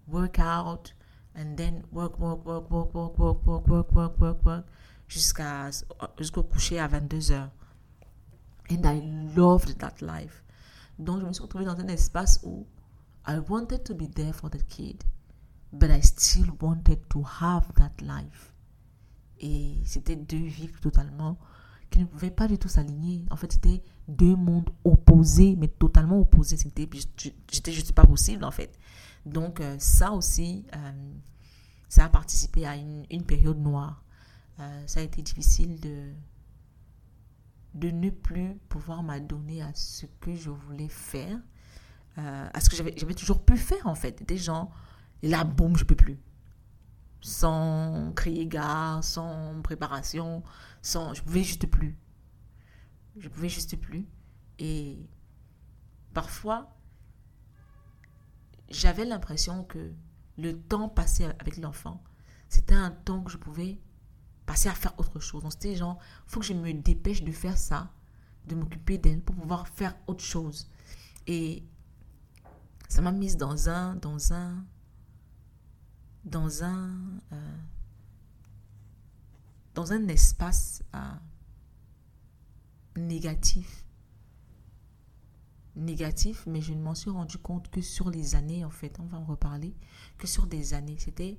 work out, and then work, work, work, work, work, work, work, work, work, work, work, jusqu'à, jusqu'au coucher à 22 heures. And I loved that life. Donc, je me suis retrouvée dans un espace où I wanted to be there for the kid, but I still wanted to have that life. Et c'était deux vies totalement qui ne pouvaient pas du tout s'aligner. En fait, c'était deux mondes opposés, mais totalement opposés. C'était, j'étais juste pas possible, en fait. Donc, euh, ça aussi, euh, ça a participé à une, période noire. Euh, ça a été difficile de, de ne plus pouvoir m'adonner à ce que je voulais faire, à ce que j'avais j'avais toujours pu faire en fait. Des gens, là, boum, je peux plus. Sans crier gare, sans préparation, sans, je pouvais juste plus. Je pouvais juste plus. Et parfois, j'avais l'impression que le temps passé avec l'enfant, c'était un temps que je pouvais passer à faire autre chose. Donc c'était genre, faut que je me dépêche de faire ça, de m'occuper d'elle pour pouvoir faire autre chose. Et ça m'a mise dans un, dans un, dans un, euh, dans un espace euh, négatif. Négatif, mais je ne m'en suis rendu compte que sur les années, en fait, on va en reparler, que sur des années. C'était,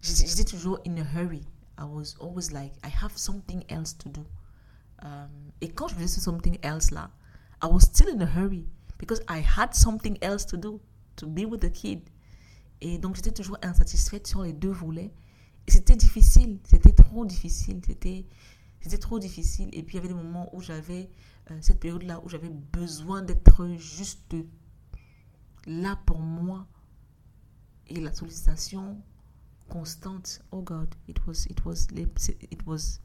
j'étais toujours in a hurry. I was always like, I have something else to do. Um, et quand je faisais ce something else là, I was still in a hurry because I had something else to do, to be with the kid. Et donc j'étais toujours insatisfaite sur les deux volets. Et c'était difficile, c'était trop difficile, c'était c'était trop difficile. Et puis il y avait des moments où j'avais euh, cette période là où j'avais besoin d'être juste là pour moi. Et la sollicitation constante. Oh God, it was, it was, it was,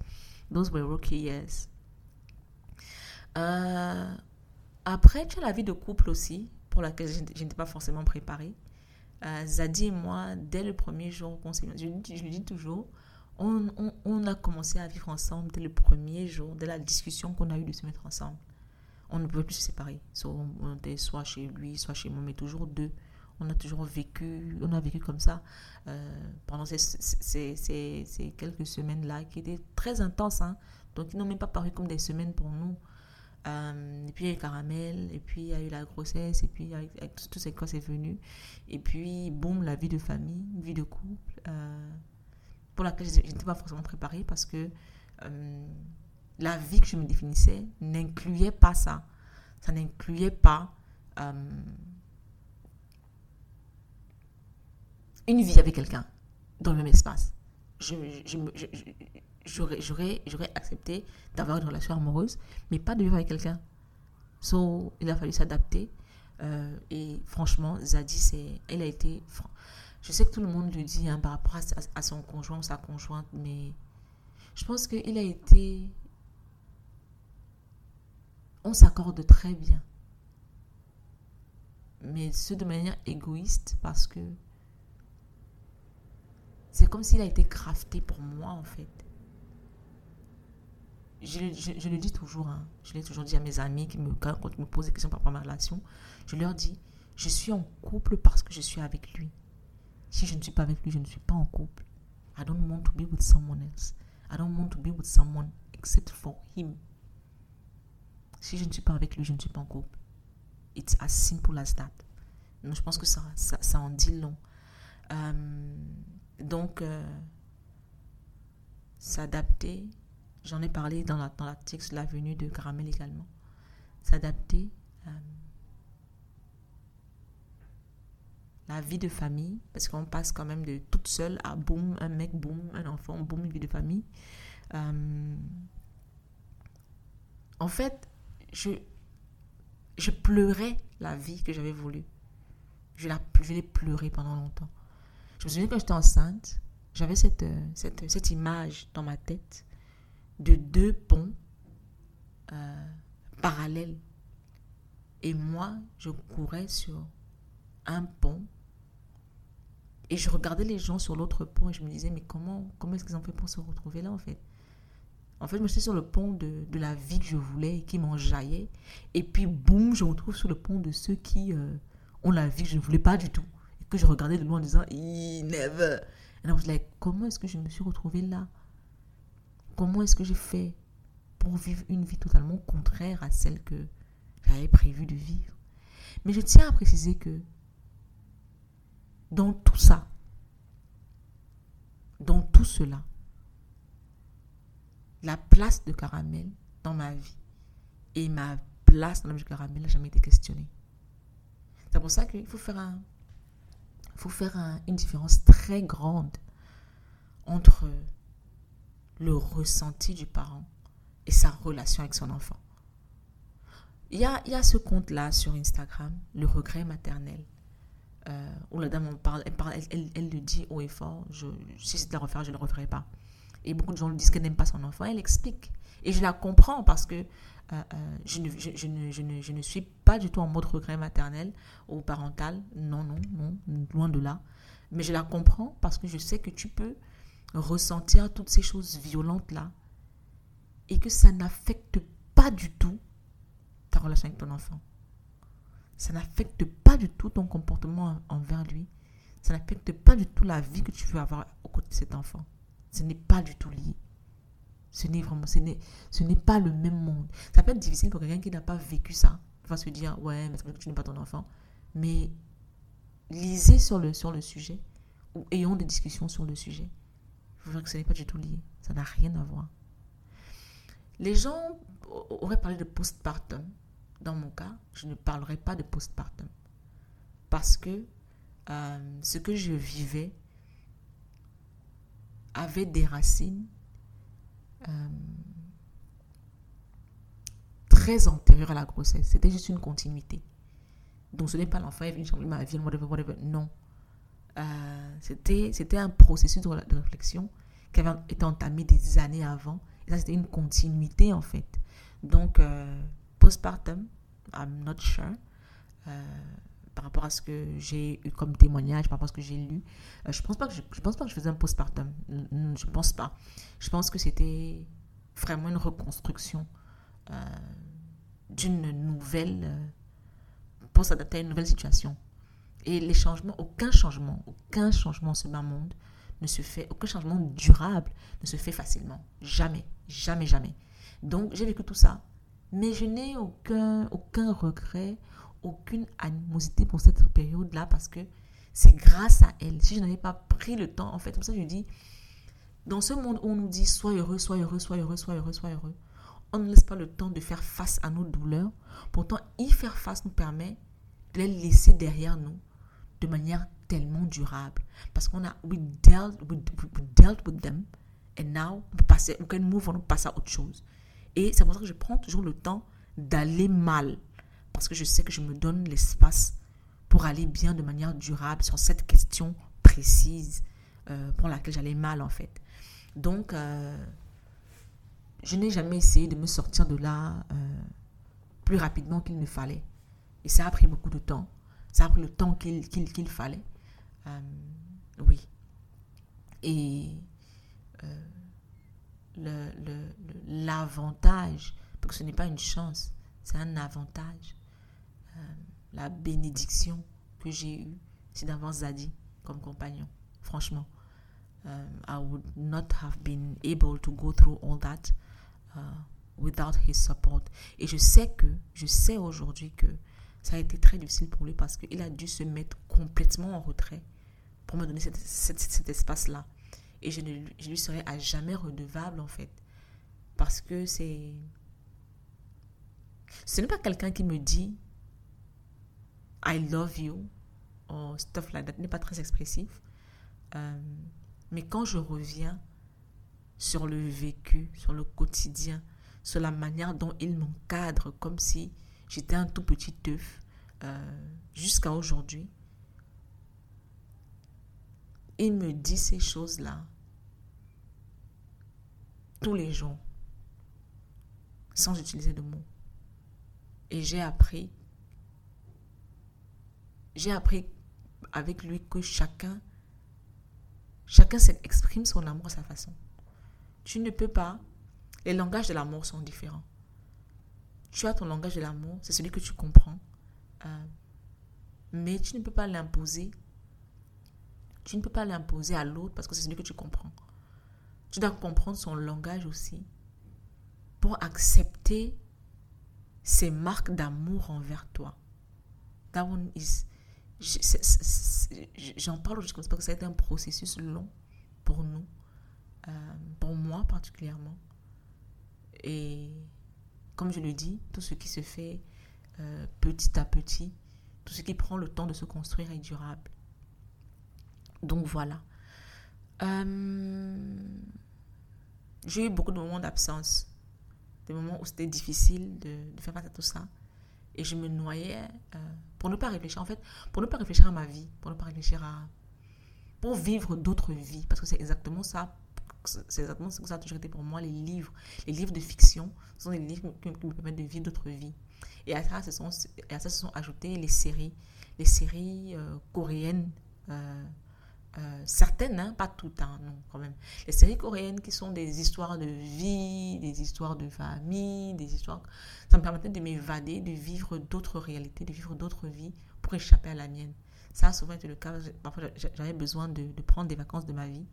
those were rocky years. Euh, après, tu as la vie de couple aussi, pour laquelle je, n'étais pas forcément préparée. Euh, Zadie et moi, dès le premier jour qu'on s'est je le dis toujours, on, a commencé à vivre ensemble dès le premier jour, dès la discussion qu'on a eue de se mettre ensemble. On ne pouvait plus se séparer. So, on était soit chez lui, soit chez moi, mais toujours deux on a toujours vécu, on a vécu comme ça euh, pendant ces, quelques semaines-là qui étaient très intenses. Hein. Donc, ils n'ont même pas paru comme des semaines pour nous. Euh, et puis, il y a eu Caramel, et puis il y a eu la grossesse, et puis avec, tout, ce quoi c'est venu. Et puis, boum, la vie de famille, vie de couple, euh, pour laquelle je n'étais pas forcément préparée parce que la vie que je me définissais n'incluait pas ça. Ça n'incluait pas une vie avec quelqu'un dans le même espace. J'aurais accepté d'avoir une relation amoureuse, mais pas de vivre avec quelqu'un. So, il a fallu s'adapter. Euh, et franchement, Zadie, elle a été. Je sais que tout le monde le dit hein, par rapport à, son conjoint ou sa conjointe, mais je pense qu'il a été. On s'accorde très bien. Mais ce de manière égoïste parce que c'est comme s'il a été crafté pour moi, en fait. Je le dis toujours, hein. je l'ai toujours dit à mes amis qui me, quand ils me posent des questions par rapport à ma relation, je leur dis, je suis en couple parce que je suis avec lui. Si je ne suis pas avec lui, je ne suis pas en couple. I don't want to be with someone else. I don't want to be with someone except for him. Si je ne suis pas avec lui, je ne suis pas en couple. It's as simple as that. Donc, je pense que ça, ça, en dit long. Euh, donc, euh, s'adapter, j'en ai parlé dans l'article la, dans la venue de Caramel également, s'adapter, euh, la vie de famille, parce qu'on passe quand même de toute seule à boum, un mec, boum, un enfant, boum, une vie de famille. Euh, en fait, je, je pleurais la vie que j'avais voulu. Je, la, je l'ai pleuré pendant longtemps. Je me souviens quand j'étais enceinte, j'avais cette, euh, cette, cette image dans ma tête de deux ponts euh, parallèles. Et moi, je courais sur un pont et je regardais les gens sur l'autre pont et je me disais, mais comment, comment est-ce qu'ils ont fait pour se retrouver là en fait? En fait, je j'étais sur le pont de, de, la vie que je voulais et qui m'enjaillait. Et puis, boum, je me retrouve sur le pont de ceux qui euh, ont la vie que je ne voulais pas du tout. Et que je regardais de loin en disant, never. Et là, je me comment est-ce que je me suis retrouvée là? Comment est-ce que j'ai fait pour vivre une vie totalement contraire à celle que j'avais prévu de vivre? Mais je tiens à préciser que dans tout ça, dans tout cela, la place de caramel dans ma vie et ma place dans la vie de caramel n'a jamais été questionnée. C'est pour ça qu'il faut faire, un, faut faire un, une différence très grande entre le ressenti du parent et sa relation avec son enfant. Il y a, il y a ce compte-là sur Instagram, le regret maternel, euh, où la dame parle, elle, parle elle, le dit haut et fort. Je, si c'était à refaire, je ne le referai pas. Et beaucoup de gens lui disent qu'elle n'aime pas son enfant. Elle explique. Et je la comprends parce que euh, euh, je, ne, je, je, ne, je, ne, je ne suis pas du tout en mode regret maternel ou parental. Non, non, non, loin de là. Mais je la comprends parce que je sais que tu peux ressentir toutes ces choses violentes-là et que ça n'affecte pas du tout ta relation avec ton enfant. Ça n'affecte pas du tout ton comportement envers lui. Ça n'affecte pas du tout la vie que tu veux avoir au côté de cet enfant. Ce n'est pas du tout lié. Ce n'est vraiment, ce n'est, ce n'est pas le même monde. Ça peut être difficile pour quelqu'un qui n'a pas vécu ça. Il va se dire, ouais, mais c'est parce que tu n'es pas ton enfant. Mais lisez sur le, sur le sujet ou ayons des discussions sur le sujet. Je vois que ce n'est pas du tout lié. Ça n'a rien à voir. Les gens auraient parlé de postpartum. Dans mon cas, je ne parlerai pas de postpartum. Parce que euh, ce que je vivais avait des racines euh, très antérieures à la grossesse. C'était juste une continuité. Donc ce n'est pas l'enfant, il changer ma vie, whatever, whatever. Non. Euh, c'était, c'était un processus de, de, réflexion qui avait été entamé des années avant. Et ça, c'était une continuité, en fait. Donc, euh, postpartum, I'm not sure. Euh, par rapport à ce que j'ai eu comme témoignage, par rapport à ce que j'ai lu, euh, je pense pas que je, pense pas que je faisais un postpartum. Je pense pas. Je pense que c'était vraiment une reconstruction euh, d'une nouvelle pour s'adapter à une nouvelle situation. Et les changements, aucun changement, aucun changement en ce bas monde ne se fait, aucun changement durable ne se fait facilement. Jamais, jamais, jamais. Donc j'ai vécu tout ça, mais je n'ai aucun, aucun regret, aucune animosité pour cette période-là parce que c'est grâce à elle. Si je n'avais pas pris le temps, en fait, comme ça je dis, dans ce monde où on nous dit sois heureux, sois heureux, sois heureux, sois heureux, sois heureux, on ne laisse pas le temps de faire face à nos douleurs. Pourtant, y faire face nous permet de les laisser derrière nous de manière tellement durable. Parce qu'on a, we dealt, we, we dealt with them, and now, peut passer, on can move on, on passe à autre chose. Et c'est pour ça que je prends toujours le temps d'aller mal. Parce que je sais que je me donne l'espace pour aller bien de manière durable sur cette question précise euh, pour laquelle j'allais mal, en fait. Donc, euh, je n'ai jamais essayé de me sortir de là euh, plus rapidement qu'il ne fallait. Et ça a pris beaucoup de temps. Ça a pris le temps qu'il qu qu fallait. Oui. Et l'avantage, parce que ce n'est pas une chance, c'est un avantage. Euh, la bénédiction que j'ai eue, c'est d'avoir Zadi comme compagnon. Franchement. Um, I would not have been able to go through all that uh, without his support. Et je sais que, je sais aujourd'hui que ça a été très difficile pour lui parce qu'il a dû se mettre complètement en retrait pour me donner cet espace-là. Et je, ne, je lui serai à jamais redevable en fait. Parce que c'est... Ce n'est pas quelqu'un qui me dit I love you or stuff like that n'est pas très expressif. Euh, mais quand je reviens sur le vécu, sur le quotidien, sur la manière dont il m'encadre comme si j'étais un tout petit œuf euh, jusqu'à aujourd'hui, il me dit ces choses-là tous les jours, sans utiliser de mots. Et j'ai appris, j'ai appris avec lui que chacun, chacun exprime son amour à sa façon. Tu ne peux pas, les langages de l'amour sont différents. Tu as ton langage de l'amour, c'est celui que tu comprends, euh, mais tu ne peux pas l'imposer tu ne peux pas l'imposer à l'autre parce que c'est celui que tu comprends. Tu dois comprendre son langage aussi pour accepter ses marques d'amour envers toi. That. J'en parle aujourd'hui parce que ça a été un processus long pour nous, euh, pour moi particulièrement. Et comme je le dis, tout ce qui se fait euh, petit à petit, tout ce qui prend le temps de se construire est durable. Donc voilà. Euh, j'ai eu beaucoup de moments d'absence, des moments où c'était difficile de, faire face à tout ça. Et je me noyais euh, pour ne pas réfléchir, en fait, pour ne pas réfléchir à ma vie, pour ne pas réfléchir à. pour vivre d'autres vies. Parce que c'est exactement ça. C'est exactement ce que ça a toujours été pour moi, les livres. Les livres de fiction sont des livres qui, me permettent de vivre d'autres vies. Et à ça, se sont, à ça se sont ajoutées les séries, les séries euh, coréennes. Certaines, hein, pas toutes, hein, non, quand même. Les séries coréennes qui sont des histoires de vie, des histoires de famille, des histoires. Ça me permettait de m'évader, de vivre d'autres réalités, de vivre d'autres vies pour échapper à la mienne. Ça a souvent été le cas. Parfois, j'avais besoin de, prendre des vacances de ma vie.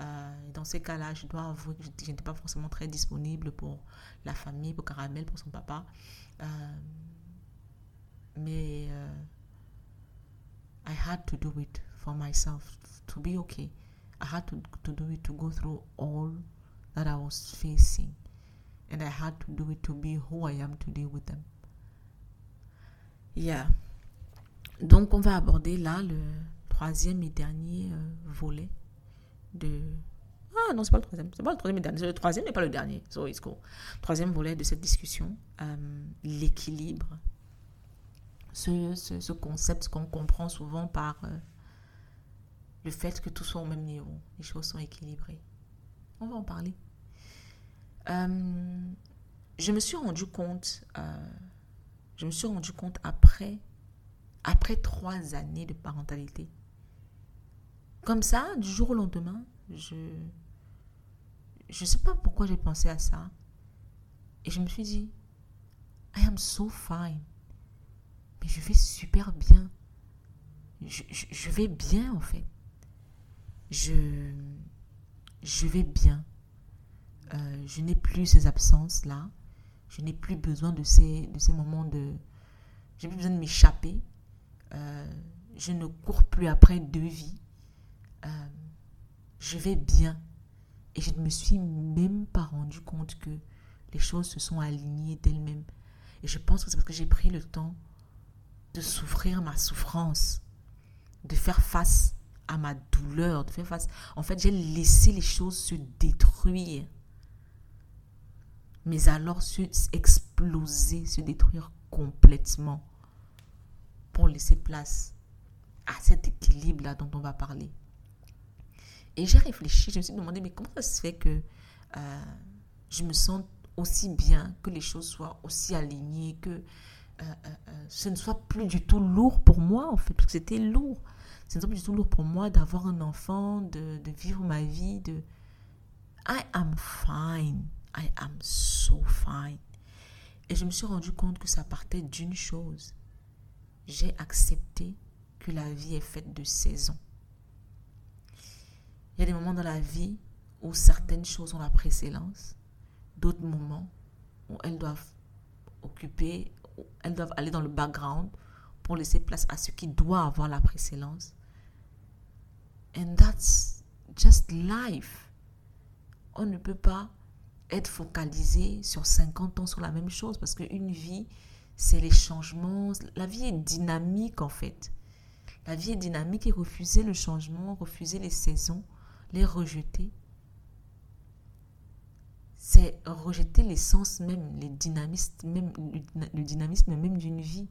Euh, dans ces cas-là, je dois avouer que je n'étais pas forcément très disponible pour la famille, pour Caramel, pour son papa. Euh, mais I had to do it for myself to be okay. I had to, to do it to go through all that I was facing. And I had to do it to be who I am today with them. Yeah. Donc, on va aborder là le troisième et dernier euh, volet de. Ah non, c'est pas le troisième. C'est pas le troisième et dernier. C'est le troisième mais pas le dernier. So it's cool. Troisième volet de cette discussion, euh, l'équilibre. Ce, ce, ce, concept qu'on comprend souvent par euh, le fait que tout soit au même niveau, les choses sont équilibrées. On va en parler. Euh, je me suis rendu compte, euh, je me suis rendu compte après, trois années de parentalité. Comme ça, du jour au lendemain, je je ne sais pas pourquoi j'ai pensé à ça. Et je me suis dit, I am so fine. Mais je vais super bien. je vais bien en fait je, je vais bien. Euh, je n'ai plus ces absences-là. Je n'ai plus besoin de ces, de ces moments de... J'ai plus besoin de m'échapper. Euh, je ne cours plus après deux vies. Euh, je vais bien. Et je ne me suis même pas rendu compte que les choses se sont alignées d'elles-mêmes. Et je pense que c'est parce que j'ai pris le temps de souffrir ma souffrance, de faire face à ma douleur, de faire face. En fait, j'ai laissé les choses se détruire. Mais alors se exploser, se détruire complètement pour laisser place à cet équilibre-là dont on va parler. Et j'ai réfléchi, je me suis demandé, mais comment ça se fait que euh, je me sens aussi bien, que les choses soient aussi alignées, que euh, euh, ce ne soit plus du tout lourd pour moi, en fait, parce que c'était lourd c'est du tout lourd pour moi d'avoir un enfant, de, de, vivre ma vie, de... I am fine. I am so fine. Et je me suis rendu compte que ça partait d'une chose. J'ai accepté que la vie est faite de saisons. Il y a des moments dans la vie où certaines choses ont la précédence, d'autres moments où elles doivent occuper, elles doivent aller dans le background pour laisser place à ce qui doit avoir la précédence. And that's just life. On ne peut pas être focalisé sur 50 ans sur la même chose parce qu'une vie, c'est les changements. La vie est dynamique en fait. La vie est dynamique et refuser le changement, refuser les saisons, les rejeter, c'est rejeter l'essence même, le dynamisme même d'une vie.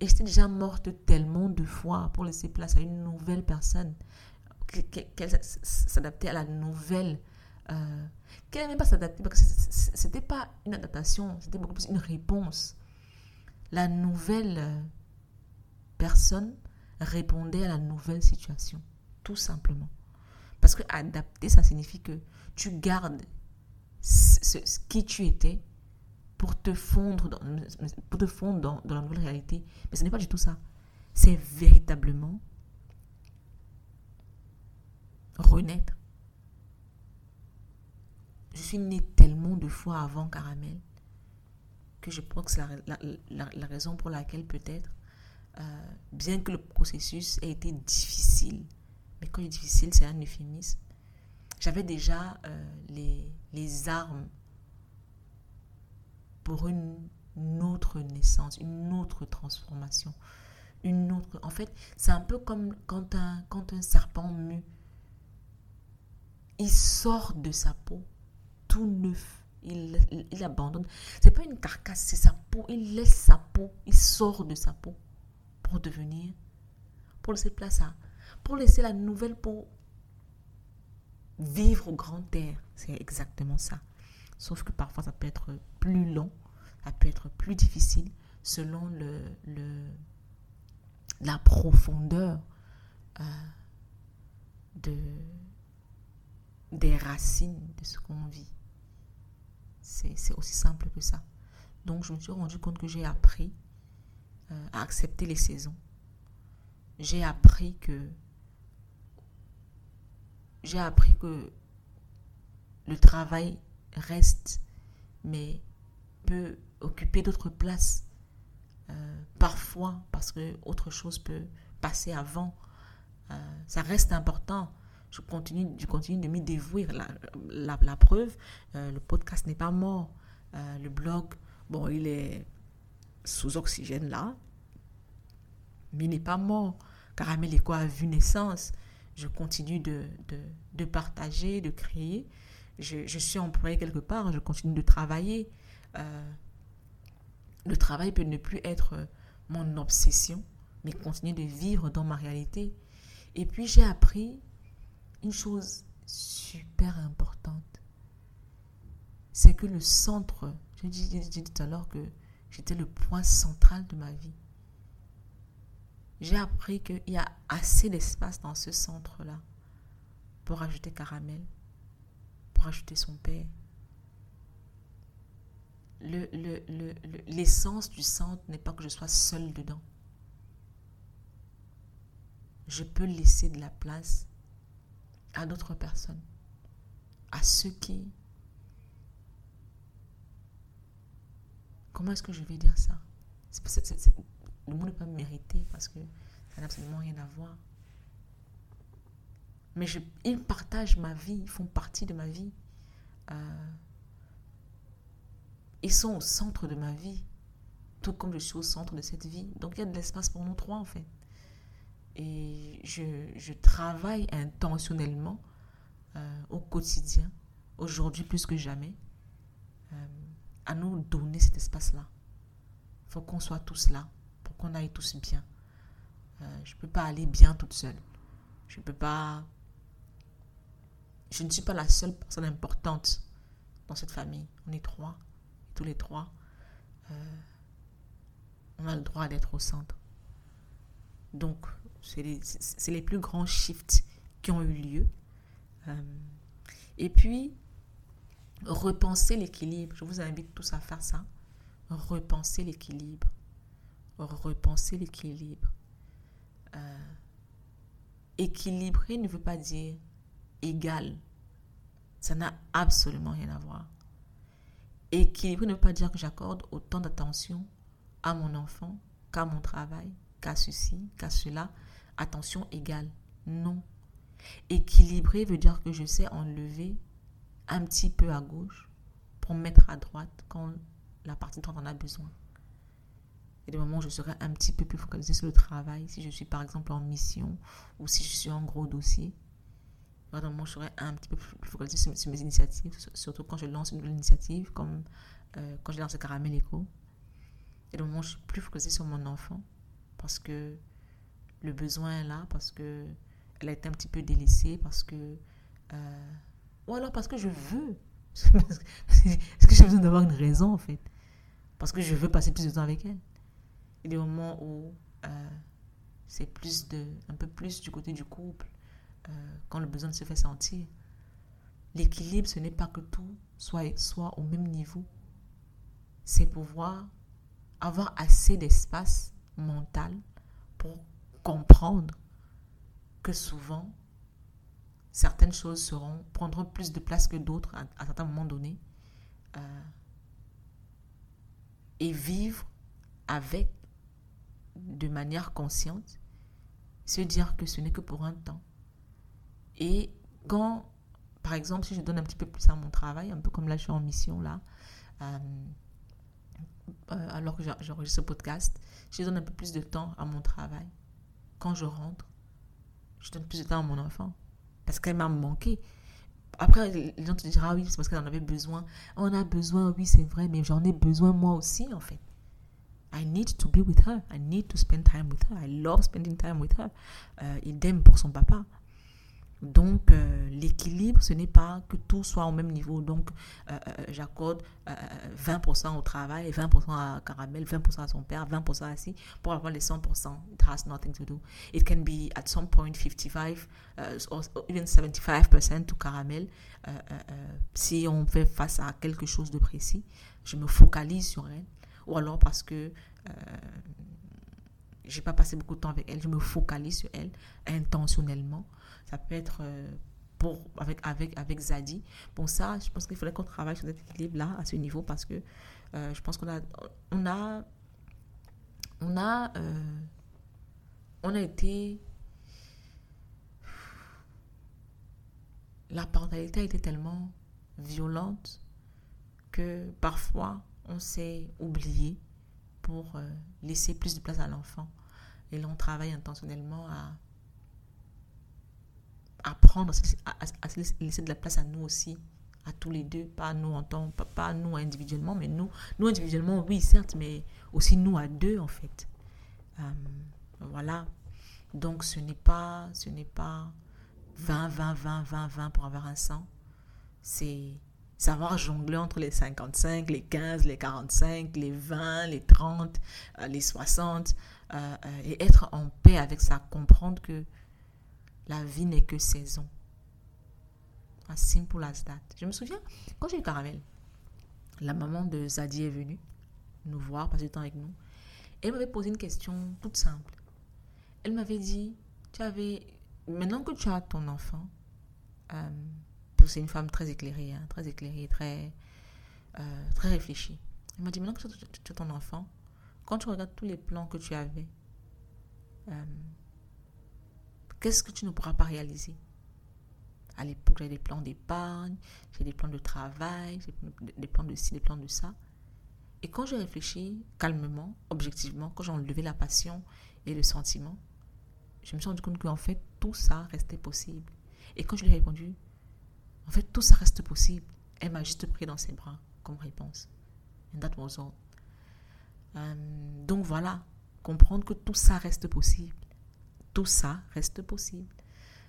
Et j'étais déjà morte tellement de fois pour laisser place à une nouvelle personne, qu'elle s'adaptait à la nouvelle. Euh, qu'elle n'aimait pas s'adapter, parce que c'était pas une adaptation, c'était beaucoup plus une réponse. La nouvelle euh, personne répondait à la nouvelle situation, tout simplement. Parce que adapter, ça signifie que tu gardes ce, qui tu étais pour te fondre dans, pour te fondre dans, dans la nouvelle réalité. Mais ce n'est pas du tout ça. C'est véritablement renaître. Je suis née tellement de fois avant Caramel que je pense que c'est la, la, la, raison pour laquelle peut-être, euh, bien que le processus ait été difficile, mais quand je dis difficile, c'est un euphémisme, j'avais déjà euh, les, les armes pour une, autre naissance, une autre transformation, une autre... En fait, c'est un peu comme quand un, quand un serpent mue, il sort de sa peau tout neuf. Il, il, il abandonne. C'est pas une carcasse, c'est sa peau. Il laisse sa peau. Il sort de sa peau pour devenir, pour laisser place à, pour laisser la nouvelle peau vivre au grand air. C'est exactement ça. Sauf que parfois, ça peut être plus long, ça peut être plus difficile selon le, la profondeur euh, de, des racines de ce qu'on vit. C'est aussi simple que ça. Donc, je me suis rendu compte que j'ai appris euh, à accepter les saisons. J'ai appris que j'ai appris que le travail reste, mais peut occuper d'autres places. Euh, parfois, parce que autre chose peut passer avant. Euh, ça reste important. Je continue, je continue de m'y dévouer. La, la, preuve, euh, le podcast n'est pas mort. le blog, bon, il est sous oxygène là, mais il n'est pas mort. Caramel Eco a vu naissance je continue de, de, partager, de créer. Je, suis employée quelque part, je continue de travailler. Euh, le travail peut ne plus être mon obsession, mais continuer de vivre dans ma réalité. Et puis j'ai appris une chose super importante. C'est que le centre, j'ai dit, tout à l'heure que j'étais le point central de ma vie j'ai appris qu'il y a assez d'espace dans ce centre-là pour ajouter Caramel, pour ajouter son père. L'essence le, le, du centre n'est pas que je sois seule dedans. Je peux laisser de la place à d'autres personnes, à ceux qui... Comment est-ce que je vais dire ça? Le mot n'est pas mérité parce que ça n'a absolument rien à voir. Mais ils partagent ma vie, ils font partie de ma vie. Euh, ils sont au centre de ma vie, tout comme je suis au centre de cette vie. Donc il y a de l'espace pour nous trois en fait. Et je, travaille intentionnellement euh, au quotidien, aujourd'hui plus que jamais, euh, à nous donner cet espace-là. Il faut qu'on soit tous là qu'on aille tous bien. Je ne peux pas aller bien toute seule. Je ne peux pas... Je ne suis pas la seule personne importante dans cette famille. On est trois. tous les trois, euh, on a le droit d'être au centre. Donc, c'est les, plus grands shifts qui ont eu lieu. Euh, et puis, repenser l'équilibre. Je vous invite tous à faire ça. Repenser l'équilibre repenser l'équilibre. Euh, équilibrer ne veut pas dire égal. Ça n'a absolument rien à voir. Équilibrer ne veut pas dire que j'accorde autant d'attention à mon enfant qu'à mon travail, qu'à ceci, qu'à cela. Attention égale. Non. Équilibrer veut dire que je sais enlever un petit peu à gauche pour mettre à droite quand la partie dont on a besoin. A des moments où je serai un petit peu plus focalisée sur le travail, si je suis par exemple en mission ou si je suis en gros dossier. Où je serai un petit peu plus focalisée sur, mes initiatives, surtout quand je lance une nouvelle initiative, comme euh, quand j'ai lancé Caramel Eco. Il y a des moments où je suis plus focalisée sur mon enfant parce que le besoin est là, parce que elle a été un petit peu délaissée, parce que. euh, ou alors parce que je veux. [laughs] Est-ce que j'ai besoin d'avoir une raison en fait Parce que je veux passer plus de temps avec elle. Il y a des moments où euh, c'est plus de, un peu plus du côté du couple, euh, quand le besoin se fait sentir. L'équilibre, ce n'est pas que tout soit, soit au même niveau. C'est pouvoir avoir assez d'espace mental pour comprendre que souvent, certaines choses seront, prendront plus de place que d'autres à, à certains moments donnés. Euh, et vivre avec de manière consciente, se dire que ce n'est que pour un temps. Et quand, par exemple, si je donne un petit peu plus à mon travail, un peu comme là je suis en mission là, euh, euh, alors que j'en- j'enregistre ce podcast, je donne un peu plus de temps à mon travail. Quand je rentre, je donne plus de temps à mon enfant parce qu'elle m'a manqué. Après, les gens te diront, ah oui, c'est parce qu'elle en avait besoin. On a besoin, oui, c'est vrai, mais j'en ai besoin moi aussi, en fait. I need to be with her. I need to spend time with her. I love spending time with her. Euh, idem pour son papa. Donc, euh, l'équilibre, ce n'est pas que tout soit au même niveau. Donc, euh, euh, j'accorde euh, 20% au travail, 20% à Caramel, 20% à son père, 20% à ci, pour avoir les 100%. It has nothing to do. It can be at some point 55 uh, or even 75% to Caramel. Si on fait face à quelque chose de précis, je me focalise sur elle. Ou alors parce que j'ai pas passé beaucoup de temps avec elle, je me focalise sur elle intentionnellement. Peut être euh, pour, avec, avec, avec Zadie. Bon, ça, je pense qu'il faudrait qu'on travaille sur cet équilibre-là, à ce niveau, parce que euh, je pense qu'on a, on a, on a, euh, on a été, la parentalité a été tellement violente que parfois on s'est oublié pour euh, laisser plus de place à l'enfant. Et là, on travaille intentionnellement à apprendre à, à, à se laisser- de la place à nous aussi, à tous les deux, pas nous en tant, pas, nous individuellement, mais nous, nous individuellement, oui, certes, mais aussi nous à deux, en fait. Euh, voilà. Donc, ce n'est pas, ce n'est pas 20, 20, 20, 20, 20 pour avoir un 100. C'est savoir jongler entre les 55, les 15, les 45, les 20, les 30, euh, les 60, euh, euh, et être en paix avec ça, comprendre que la vie n'est que saison. As simple as that. Je me souviens, quand j'ai eu Caramel, la maman de Zadie est venue nous voir, passer du temps avec nous. Elle m'avait posé une question toute simple. Elle m'avait dit, tu avais, maintenant que tu as ton enfant, euh, c'est une femme très éclairée, hein, très éclairée, très, euh, très réfléchie. Elle m'a dit, maintenant que tu as ton enfant, quand tu regardes tous les plans que tu avais, euh, qu'est-ce que tu ne pourras pas réaliser? À l'époque, j'avais des plans d'épargne, j'ai des plans de travail, j'ai des plans de ci, des plans de ça. Et quand j'ai réfléchi calmement, objectivement, quand j'ai enlevé la passion et le sentiment, je me suis rendu compte qu'en fait, tout ça restait possible. Et quand je lui ai répondu, en fait, tout ça reste possible, elle m'a juste pris dans ses bras comme réponse. And that was all. Euh, donc voilà, comprendre que tout ça reste possible. Tout ça reste possible.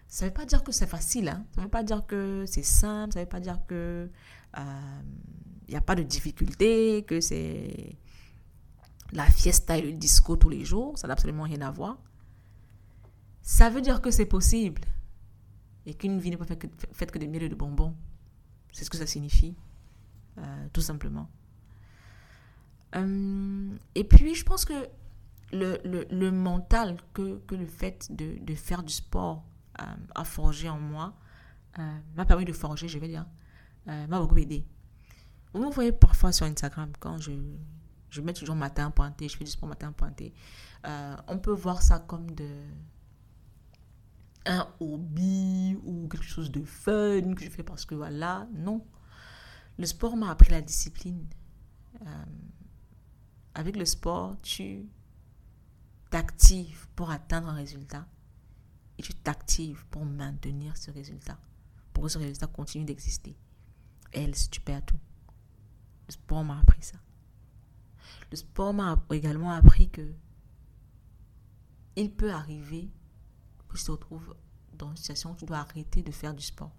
Ça ne veut pas dire que c'est facile, hein? ça ne veut pas dire que c'est simple, ça ne veut pas dire que euh, il n'y a pas de difficulté, que c'est la fiesta et le disco tous les jours, ça n'a absolument rien à voir. Ça veut dire que c'est possible et qu'une vie n'est pas faite que, faite que de miel et de bonbons. C'est ce que ça signifie, euh, tout simplement. Euh, et puis, je pense que le, le, mental que, que, le fait de, de faire du sport euh, a forgé en moi, euh, m'a permis de forger, je vais dire, euh, m'a beaucoup aidé. Vous me voyez parfois sur Instagram, quand je, je mets toujours matin pointé, je fais du sport matin pointé, on peut voir ça comme un hobby ou quelque chose de fun que je fais parce que voilà, non. Le sport m'a appris la discipline. Avec le sport, tu t'actives pour atteindre un résultat et tu t'actives pour maintenir ce résultat, pour que ce résultat continue d'exister. Else, tu perds tout. Le sport m'a appris ça. Le sport m'a également appris que il peut arriver que tu te retrouves dans une situation où tu dois arrêter de faire du sport.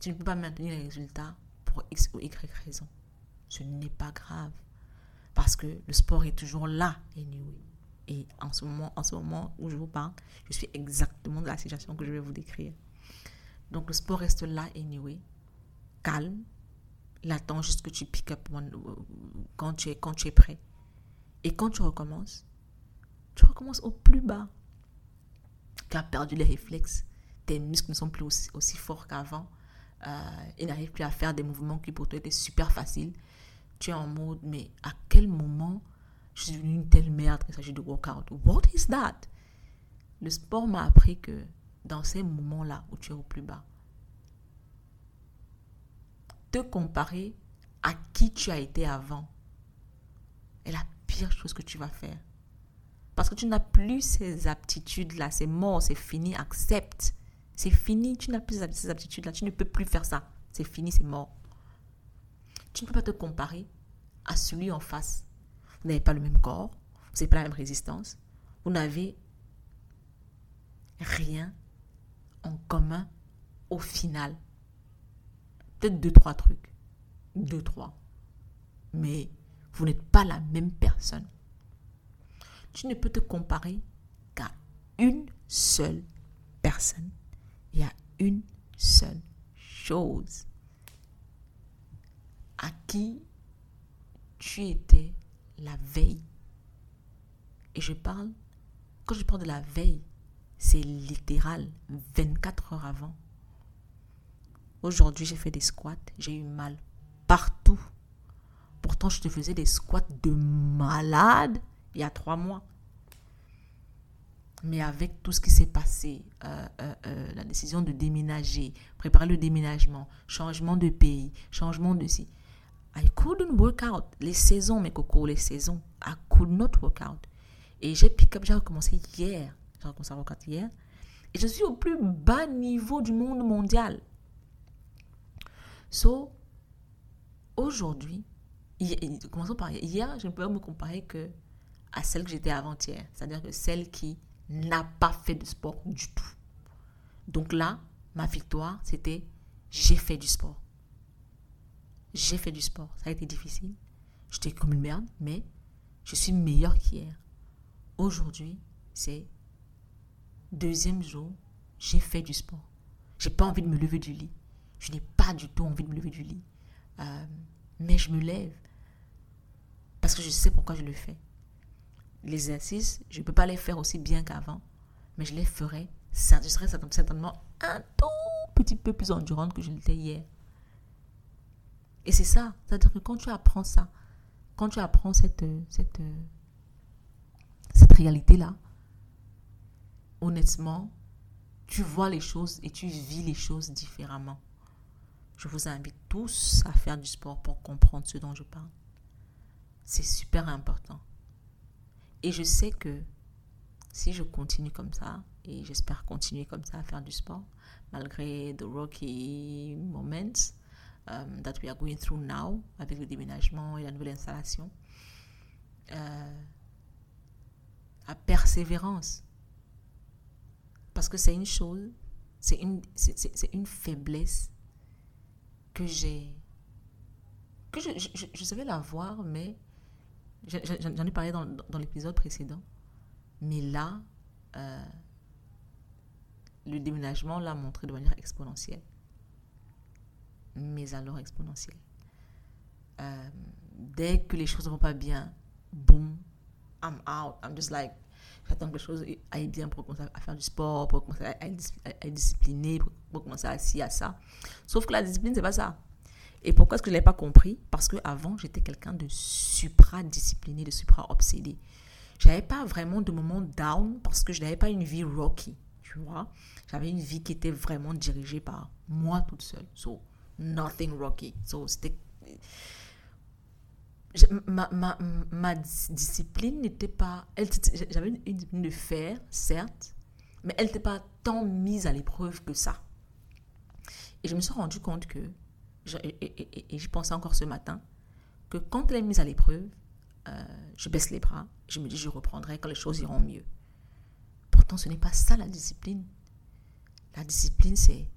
Tu ne peux pas maintenir les résultats pour X ou Y raison. Ce n'est pas grave. Parce que le sport est toujours là. Et en ce moment, en ce moment où je vous parle, je suis exactement dans la situation que je vais vous décrire. Donc le sport reste là, anyway. Calme. Il attend juste que tu pick up one- quand tu, es, quand tu es prêt. Et quand tu recommences, tu recommences au plus bas. Tu as perdu les réflexes. Tes muscles ne sont plus aussi, aussi forts qu'avant. Euh, ils n'arrivent plus à faire des mouvements qui pour toi étaient super faciles. Tu es en mode, mais à quel moment je suis devenue une telle merde qu'il s'agit de workout? What is that? Le sport m'a appris que dans ces moments-là où tu es au plus bas, te comparer à qui tu as été avant est la pire chose que tu vas faire. Parce que tu n'as plus ces aptitudes-là, c'est mort, c'est fini, accepte. C'est fini, tu n'as plus ces aptitudes-là, tu ne peux plus faire ça. C'est fini, c'est mort. Tu ne peux pas te comparer à celui en face. Vous n'avez pas le même corps, vous n'avez pas la même résistance, vous n'avez rien en commun au final. Peut-être deux, trois trucs. Deux, trois. Mais vous n'êtes pas la même personne. Tu ne peux te comparer qu'à une seule personne et à une seule chose. À qui tu étais la veille. Et je parle, quand je parle de la veille, c'est littéral 24 heures avant. Aujourd'hui, j'ai fait des squats, j'ai eu mal partout. Pourtant, je te faisais des squats de malade il y a trois mois. Mais avec tout ce qui s'est passé, euh, euh, euh, la décision de déménager, préparer le déménagement, changement de pays, changement de. I couldn't work out. Les saisons, mes cocos, les saisons. I could not work out. Et j'ai pick up, j'ai recommencé hier. J'ai recommencé à work hier. Et je suis au plus bas niveau du monde mondial. So, aujourd'hui, commençons par hier. Je ne peux me comparer que à celle que j'étais avant-hier. C'est-à-dire que celle qui n'a pas fait de sport du tout. Donc là, ma victoire, c'était j'ai fait du sport. J'ai fait du sport. Ça a été difficile. J'étais comme une merde, mais je suis meilleure qu'hier. Aujourd'hui, c'est deuxième jour, j'ai fait du sport. J'ai pas envie de me lever du lit. Je n'ai pas du tout envie de me lever du lit. Euh, mais je me lève parce que je sais pourquoi je le fais. Les exercices, je ne peux pas les faire aussi bien qu'avant, mais je les ferai. cer- Je serai certain- certainement un tout petit peu plus endurante que je l'étais hier. Et c'est ça. C'est-à-dire que quand tu apprends ça, quand tu apprends cette, cette, cette réalité-là, honnêtement, tu vois les choses et tu vis les choses différemment. Je vous invite tous à faire du sport pour comprendre ce dont je parle. C'est super important. Et je sais que si je continue comme ça, et j'espère continuer comme ça à faire du sport, malgré the rocky moments um, that we are going through now, avec le déménagement et la nouvelle installation, euh, à persévérance. Parce que c'est une chose, c'est une, une faiblesse que j'ai, que je, je- je- savais l'avoir, mais j'en ai parlé dans, dans l'épisode précédent. Mais là, euh, le déménagement l'a montré de manière exponentielle. Mais alors exponentielle. Euh, dès que les choses ne vont pas bien, boum, I'm out. I'm just like, j'attends que les choses aillent bien pour commencer à faire du sport, pour commencer à être, discipliné, pour, pour commencer à ci, à ça. Sauf que la discipline, c'est pas ça. Et pourquoi est-ce que je ne l'ai pas compris? Parce qu'avant, j'étais quelqu'un de supra-discipliné, de supra-obsédé. Je n'avais pas vraiment de moment down parce que je n'avais pas une vie rocky, tu vois. J'avais une vie qui était vraiment dirigée par moi toute seule. So, nothing rocky. So, ma, ma, ma dis- discipline n'était pas. J'avais une, discipline de faire, certes, mais elle n'était pas tant mise à l'épreuve que ça. Et je me suis rendu compte que, et j'y pensais encore ce matin, que quand elle est mise à l'épreuve, euh, je baisse les bras, je me dis je reprendrai quand les choses iront mieux. Pourtant, ce n'est pas ça la discipline. La discipline, c'est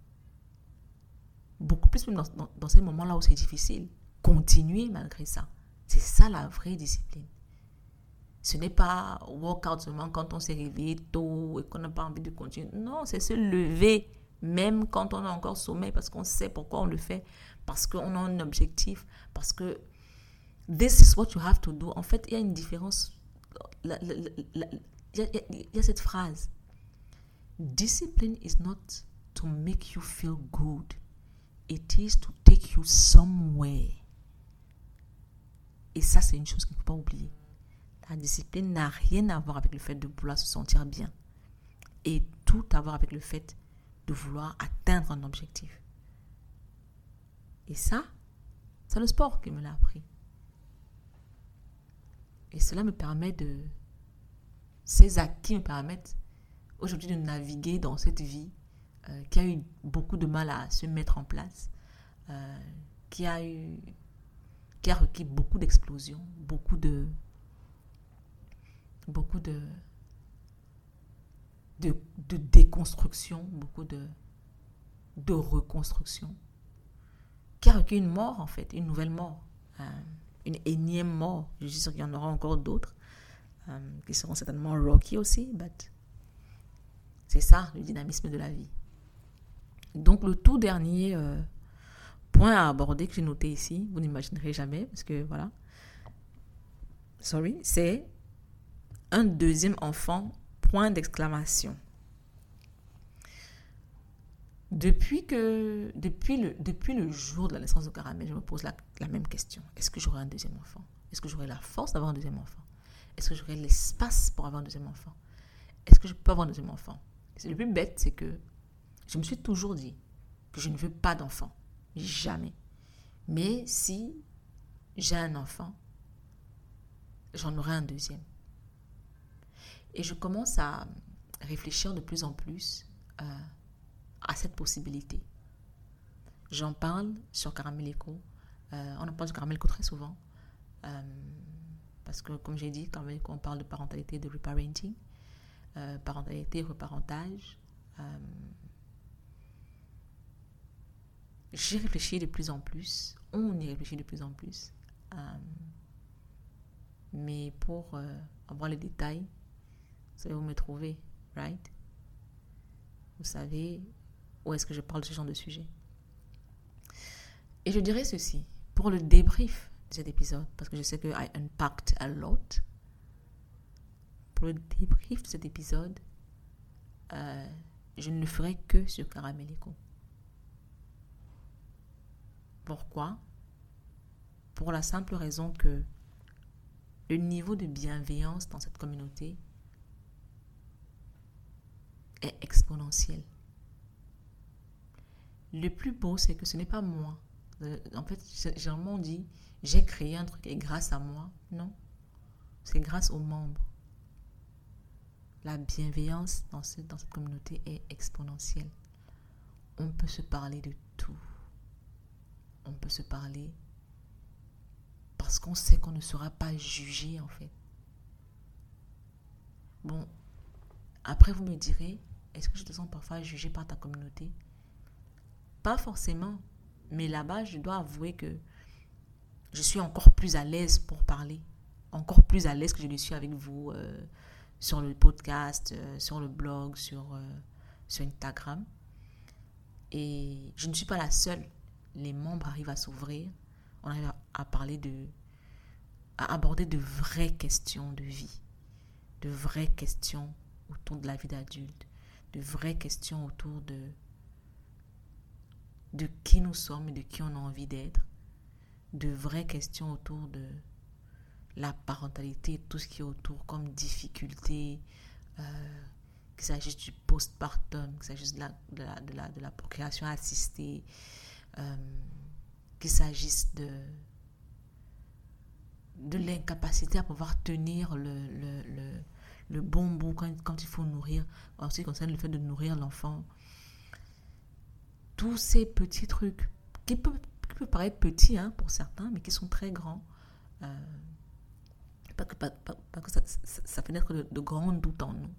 beaucoup plus dans, ces moments-là où c'est difficile. Continuer malgré ça. C'est ça la vraie discipline. Ce n'est pas workout seulement quand on s'est réveillé tôt et qu'on n'a pas envie de continuer. Non, c'est se lever même quand on a encore sommeil parce qu'on sait pourquoi on le fait, parce qu'on a un objectif, parce que this is what you have to do. En fait, il y a une différence. Il y a cette phrase. Discipline is not to make you feel good. It is to take you somewhere. Et ça, c'est une chose qu'il ne faut pas oublier. La discipline n'a rien à voir avec le fait de vouloir se sentir bien. Et tout à voir avec le fait de vouloir atteindre un objectif. Et ça, c'est le sport qui me l'a appris. Et cela me permet de... Ces acquis me permettent aujourd'hui de naviguer dans cette vie euh, qui a eu beaucoup de mal à se mettre en place, euh, qui a eu... qui a requis beaucoup d'explosions, beaucoup de... beaucoup de... de, déconstruction, beaucoup de, de reconstruction, qui a requis une mort en fait, une nouvelle mort, euh, une énième mort. Je suis sûre qu'il y en aura encore d'autres qui seront certainement rocky aussi, but c'est ça le dynamisme de la vie. Donc le tout dernier euh, point à aborder que j'ai noté ici, vous n'imaginerez jamais parce que voilà, sorry, c'est un deuxième enfant, point d'exclamation. Depuis, que, depuis, le, depuis le jour de la naissance de Caramel, je me pose la, même question. Est-ce que j'aurai un deuxième enfant? Est-ce que j'aurai la force d'avoir un deuxième enfant? Est-ce que j'aurai l'espace pour avoir un deuxième enfant? Est-ce que je peux avoir un deuxième enfant? Le plus bête, c'est que je me suis toujours dit que je ne veux pas d'enfant. Jamais. Mais si j'ai un enfant, j'en aurai un deuxième. Et je commence à réfléchir de plus en plus euh, à cette possibilité. J'en parle sur Caramel Echo. Euh, on en parle sur Caramel Echo très souvent. Euh, parce que, comme j'ai dit, Caramel Echo, on parle de parentalité, de reparenting. Parentalité, reparentage. J'y réfléchis de plus en plus. On y réfléchit de plus en plus. Euh, mais pour euh, avoir les détails, vous savez où me trouver, right? Vous savez où est-ce que je parle de ce genre de sujet. Et je dirais ceci, pour le débrief de cet épisode, parce que je sais que I unpacked a lot. Pour le débrief de cet épisode, euh, je ne ferai que sur Caramelico. Pourquoi? Pour la simple raison que le niveau de bienveillance dans cette communauté est exponentiel. Le plus beau, c'est que ce n'est pas moi. Euh, En fait, généralement on dit, j'ai créé un truc et grâce à moi. Non. C'est grâce aux membres. La bienveillance dans, dans cette communauté est exponentielle. On peut se parler de tout. On peut se parler parce qu'on sait qu'on ne sera pas jugé en fait. Bon, après vous me direz, est-ce que je te sens parfois jugé par ta communauté? Pas forcément, mais là-bas, je dois avouer que je suis encore plus à l'aise pour parler, encore plus à l'aise que je le suis avec vous euh, sur le podcast, euh, sur le blog, euh, sur Instagram. Et je ne suis pas la seule. Les membres arrivent à s'ouvrir. On arrive à, parler de. à aborder de vraies questions de vie. De vraies questions autour de la vie d'adulte. De vraies questions autour de. de qui nous sommes et de qui on a envie d'être. De vraies questions autour de la parentalité, tout ce qui est autour comme difficulté, euh, qu'il s'agisse du postpartum, qu'il s'agisse de la, de, la, de, la, de la procréation assistée, euh, qu'il s'agisse de, de l'incapacité à pouvoir tenir le, le, bon bout quand, quand il faut nourrir, en ce qui concerne le fait de nourrir l'enfant. Tous ces petits trucs qui peuvent, qui paraître petits hein, pour certains, mais qui sont très grands. Euh, pas que, que ça, ça, fait naître de, de grands doutes en nous.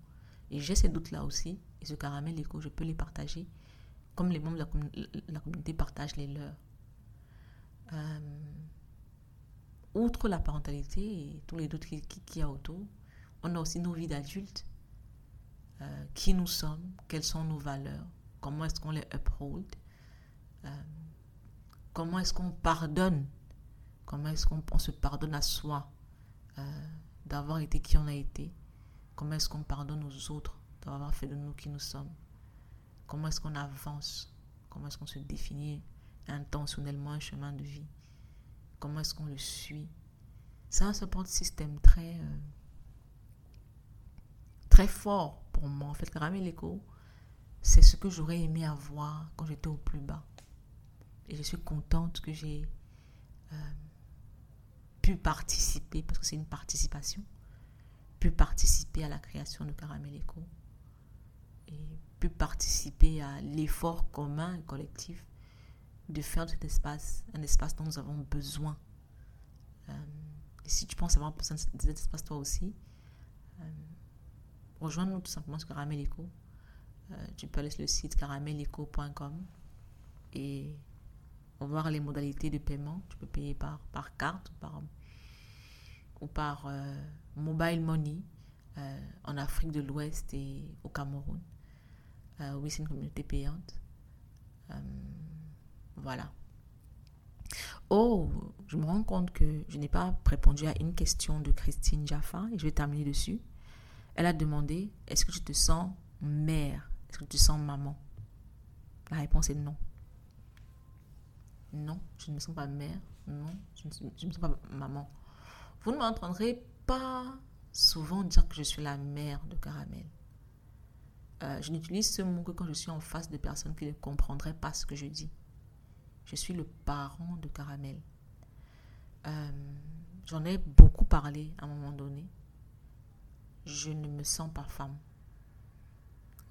Et j'ai ces doutes-là aussi. Et ce caramel écho, je peux les partager comme les membres de la, commu- la communauté partagent les leurs. Euh, outre la parentalité et tous les doutes qu'il qui, y a autour, on a aussi nos vies d'adultes. Euh, qui nous sommes, quelles sont nos valeurs, comment est-ce qu'on les uphold, euh, comment est-ce qu'on pardonne, comment est-ce qu'on on se pardonne à soi d'avoir été qui on a été, comment est-ce qu'on pardonne aux autres d'avoir fait de nous qui nous sommes, comment est-ce qu'on avance, comment est-ce qu'on se définit intentionnellement un chemin de vie, comment est-ce qu'on le suit? C'est un support système très, euh, très fort pour moi. En fait, Caramel Echo, c'est ce que j'aurais aimé avoir quand j'étais au plus bas. Et je suis contente que j'ai euh, pu participer, parce que c'est une participation, pu participer à la création de Caramel Echo et participer à l'effort commun et collectif de faire de cet espace un espace dont nous avons besoin. Euh, si tu penses avoir besoin de cet espace toi aussi, euh, rejoins-nous tout simplement sur Caramel Echo. Euh, tu peux aller sur le site caramelico.com et voir les modalités de paiement. Tu peux payer par, par carte par, ou par mobile money en Afrique de l'Ouest et au Cameroun. Euh, oui, c'est une communauté payante. Euh, voilà. Oh, je me rends compte que je n'ai pas répondu à une question de Christine Jaffa et je vais terminer dessus. Elle a demandé Est-ce que tu te sens mère? Est-ce que tu te sens maman? La réponse est non. Non, je ne me sens pas mère. Non, je ne, je ne me sens pas maman. Vous ne m'entendrez pas souvent dire que je suis la mère de Caramel. Euh, je n'utilise ce mot que quand je suis en face de personnes qui ne comprendraient pas ce que je dis. Je suis le parent de Caramel. Euh, J'en ai beaucoup parlé à un moment donné. Je ne me sens pas femme.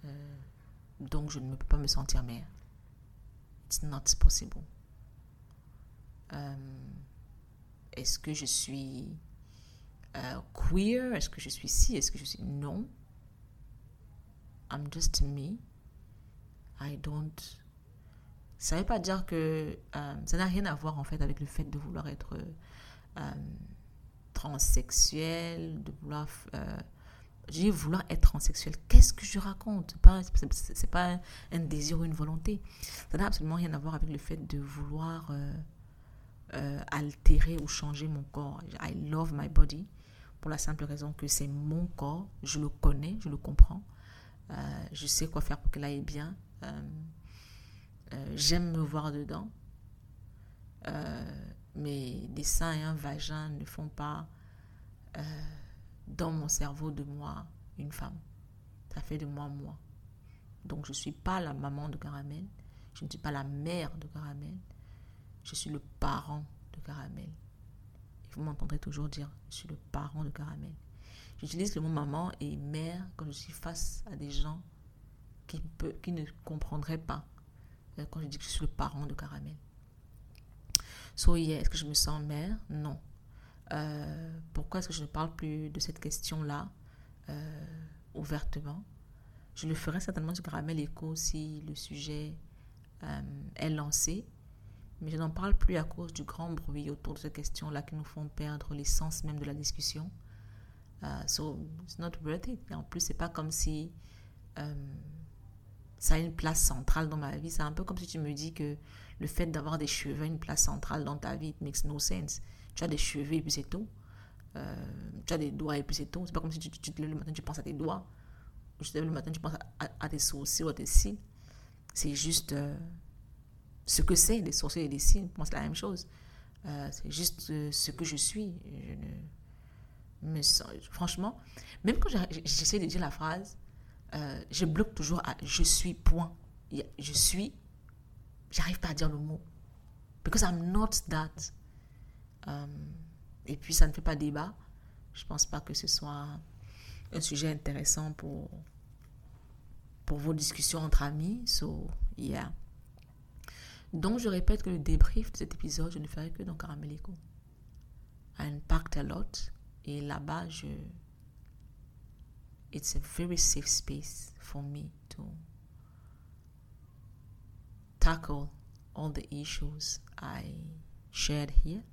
Euh, donc je ne peux pas me sentir mère. It's not possible. Est-ce que je suis queer? Est-ce que je suis ci? Est-ce que je suis non? I'm just me. I don't. Ça ne veut pas dire que euh, ça n'a rien à voir en fait avec le fait de vouloir être euh, transsexuel, de vouloir. Euh, dis vouloir être transsexuel. Qu'est-ce que je raconte? C'est pas, pas un désir ou une volonté. Ça n'a absolument rien à voir avec le fait de vouloir euh, euh, altérer ou changer mon corps. I love my body pour la simple raison que c'est mon corps. Je le connais, je le comprends. Euh, je sais quoi faire pour qu'il aille bien. Euh, euh, J'aime me voir dedans. Euh, mais des seins et un vagin ne font pas dans mon cerveau de moi une femme. Ça fait de moi moi. Donc je ne suis pas la maman de Caramel. Je ne suis pas la mère de Caramel. Je suis le parent de Caramel. Et vous m'entendrez toujours dire, je suis le parent de Caramel. J'utilise le mot maman et mère quand je suis face à des gens qui, peut, qui ne comprendraient pas euh, quand je dis que je suis le parent de Caramel. So, yeah, est-ce que je me sens mère? Non. Euh, pourquoi est-ce que je ne parle plus de cette question-là euh, ouvertement? Je le ferai certainement sur Caramel Echo si le sujet est lancé, mais je n'en parle plus à cause du grand bruit autour de cette question-là qui nous font perdre l'essence même de la discussion. Uh, so it's not worth it. Et en plus, c'est pas comme si euh, ça a une place centrale dans ma vie. C'est un peu comme si tu me dis que le fait d'avoir des cheveux a une place centrale dans ta vie, it makes no sense. Tu as des cheveux et puis c'est tout. Euh, tu as des doigts et puis c'est tout. C'est pas comme si tu, te lèves le matin, tu penses à tes doigts. Ou tu te lèves le matin, tu penses à, à, tes sourcils ou à tes cils. C'est juste euh, ce que c'est, des sourcils et des cils. Pour moi, c'est la même chose. C'est juste ce que je suis. Je ne franchement, même quand j'essaie de dire la phrase, euh, je bloque toujours à je suis point. Je suis, j'arrive pas à dire le mot. Because I'm not that. Um, et puis ça ne fait pas débat. Je pense pas que ce soit un sujet intéressant pour, pour vos discussions entre amis. So, yeah. Donc, je répète que le débrief de cet épisode, je ne ferai que dans Caramelico. I unpacked a lot. Et là-bas, je. It's a very safe space for me to tackle all the issues I shared here.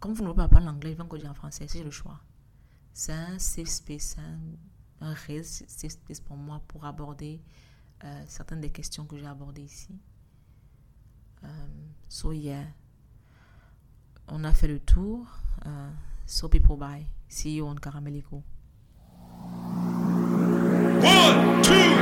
Comme vous ne pouvez pas parler anglais, je vais encore dire en français, c'est le choix. C'est un safe space, un, réel safe space pour moi pour aborder euh, certaines des questions que j'ai abordées ici. So yeah, on a fait le tour. Euh, so people bye. See you on Caramelico. One, two,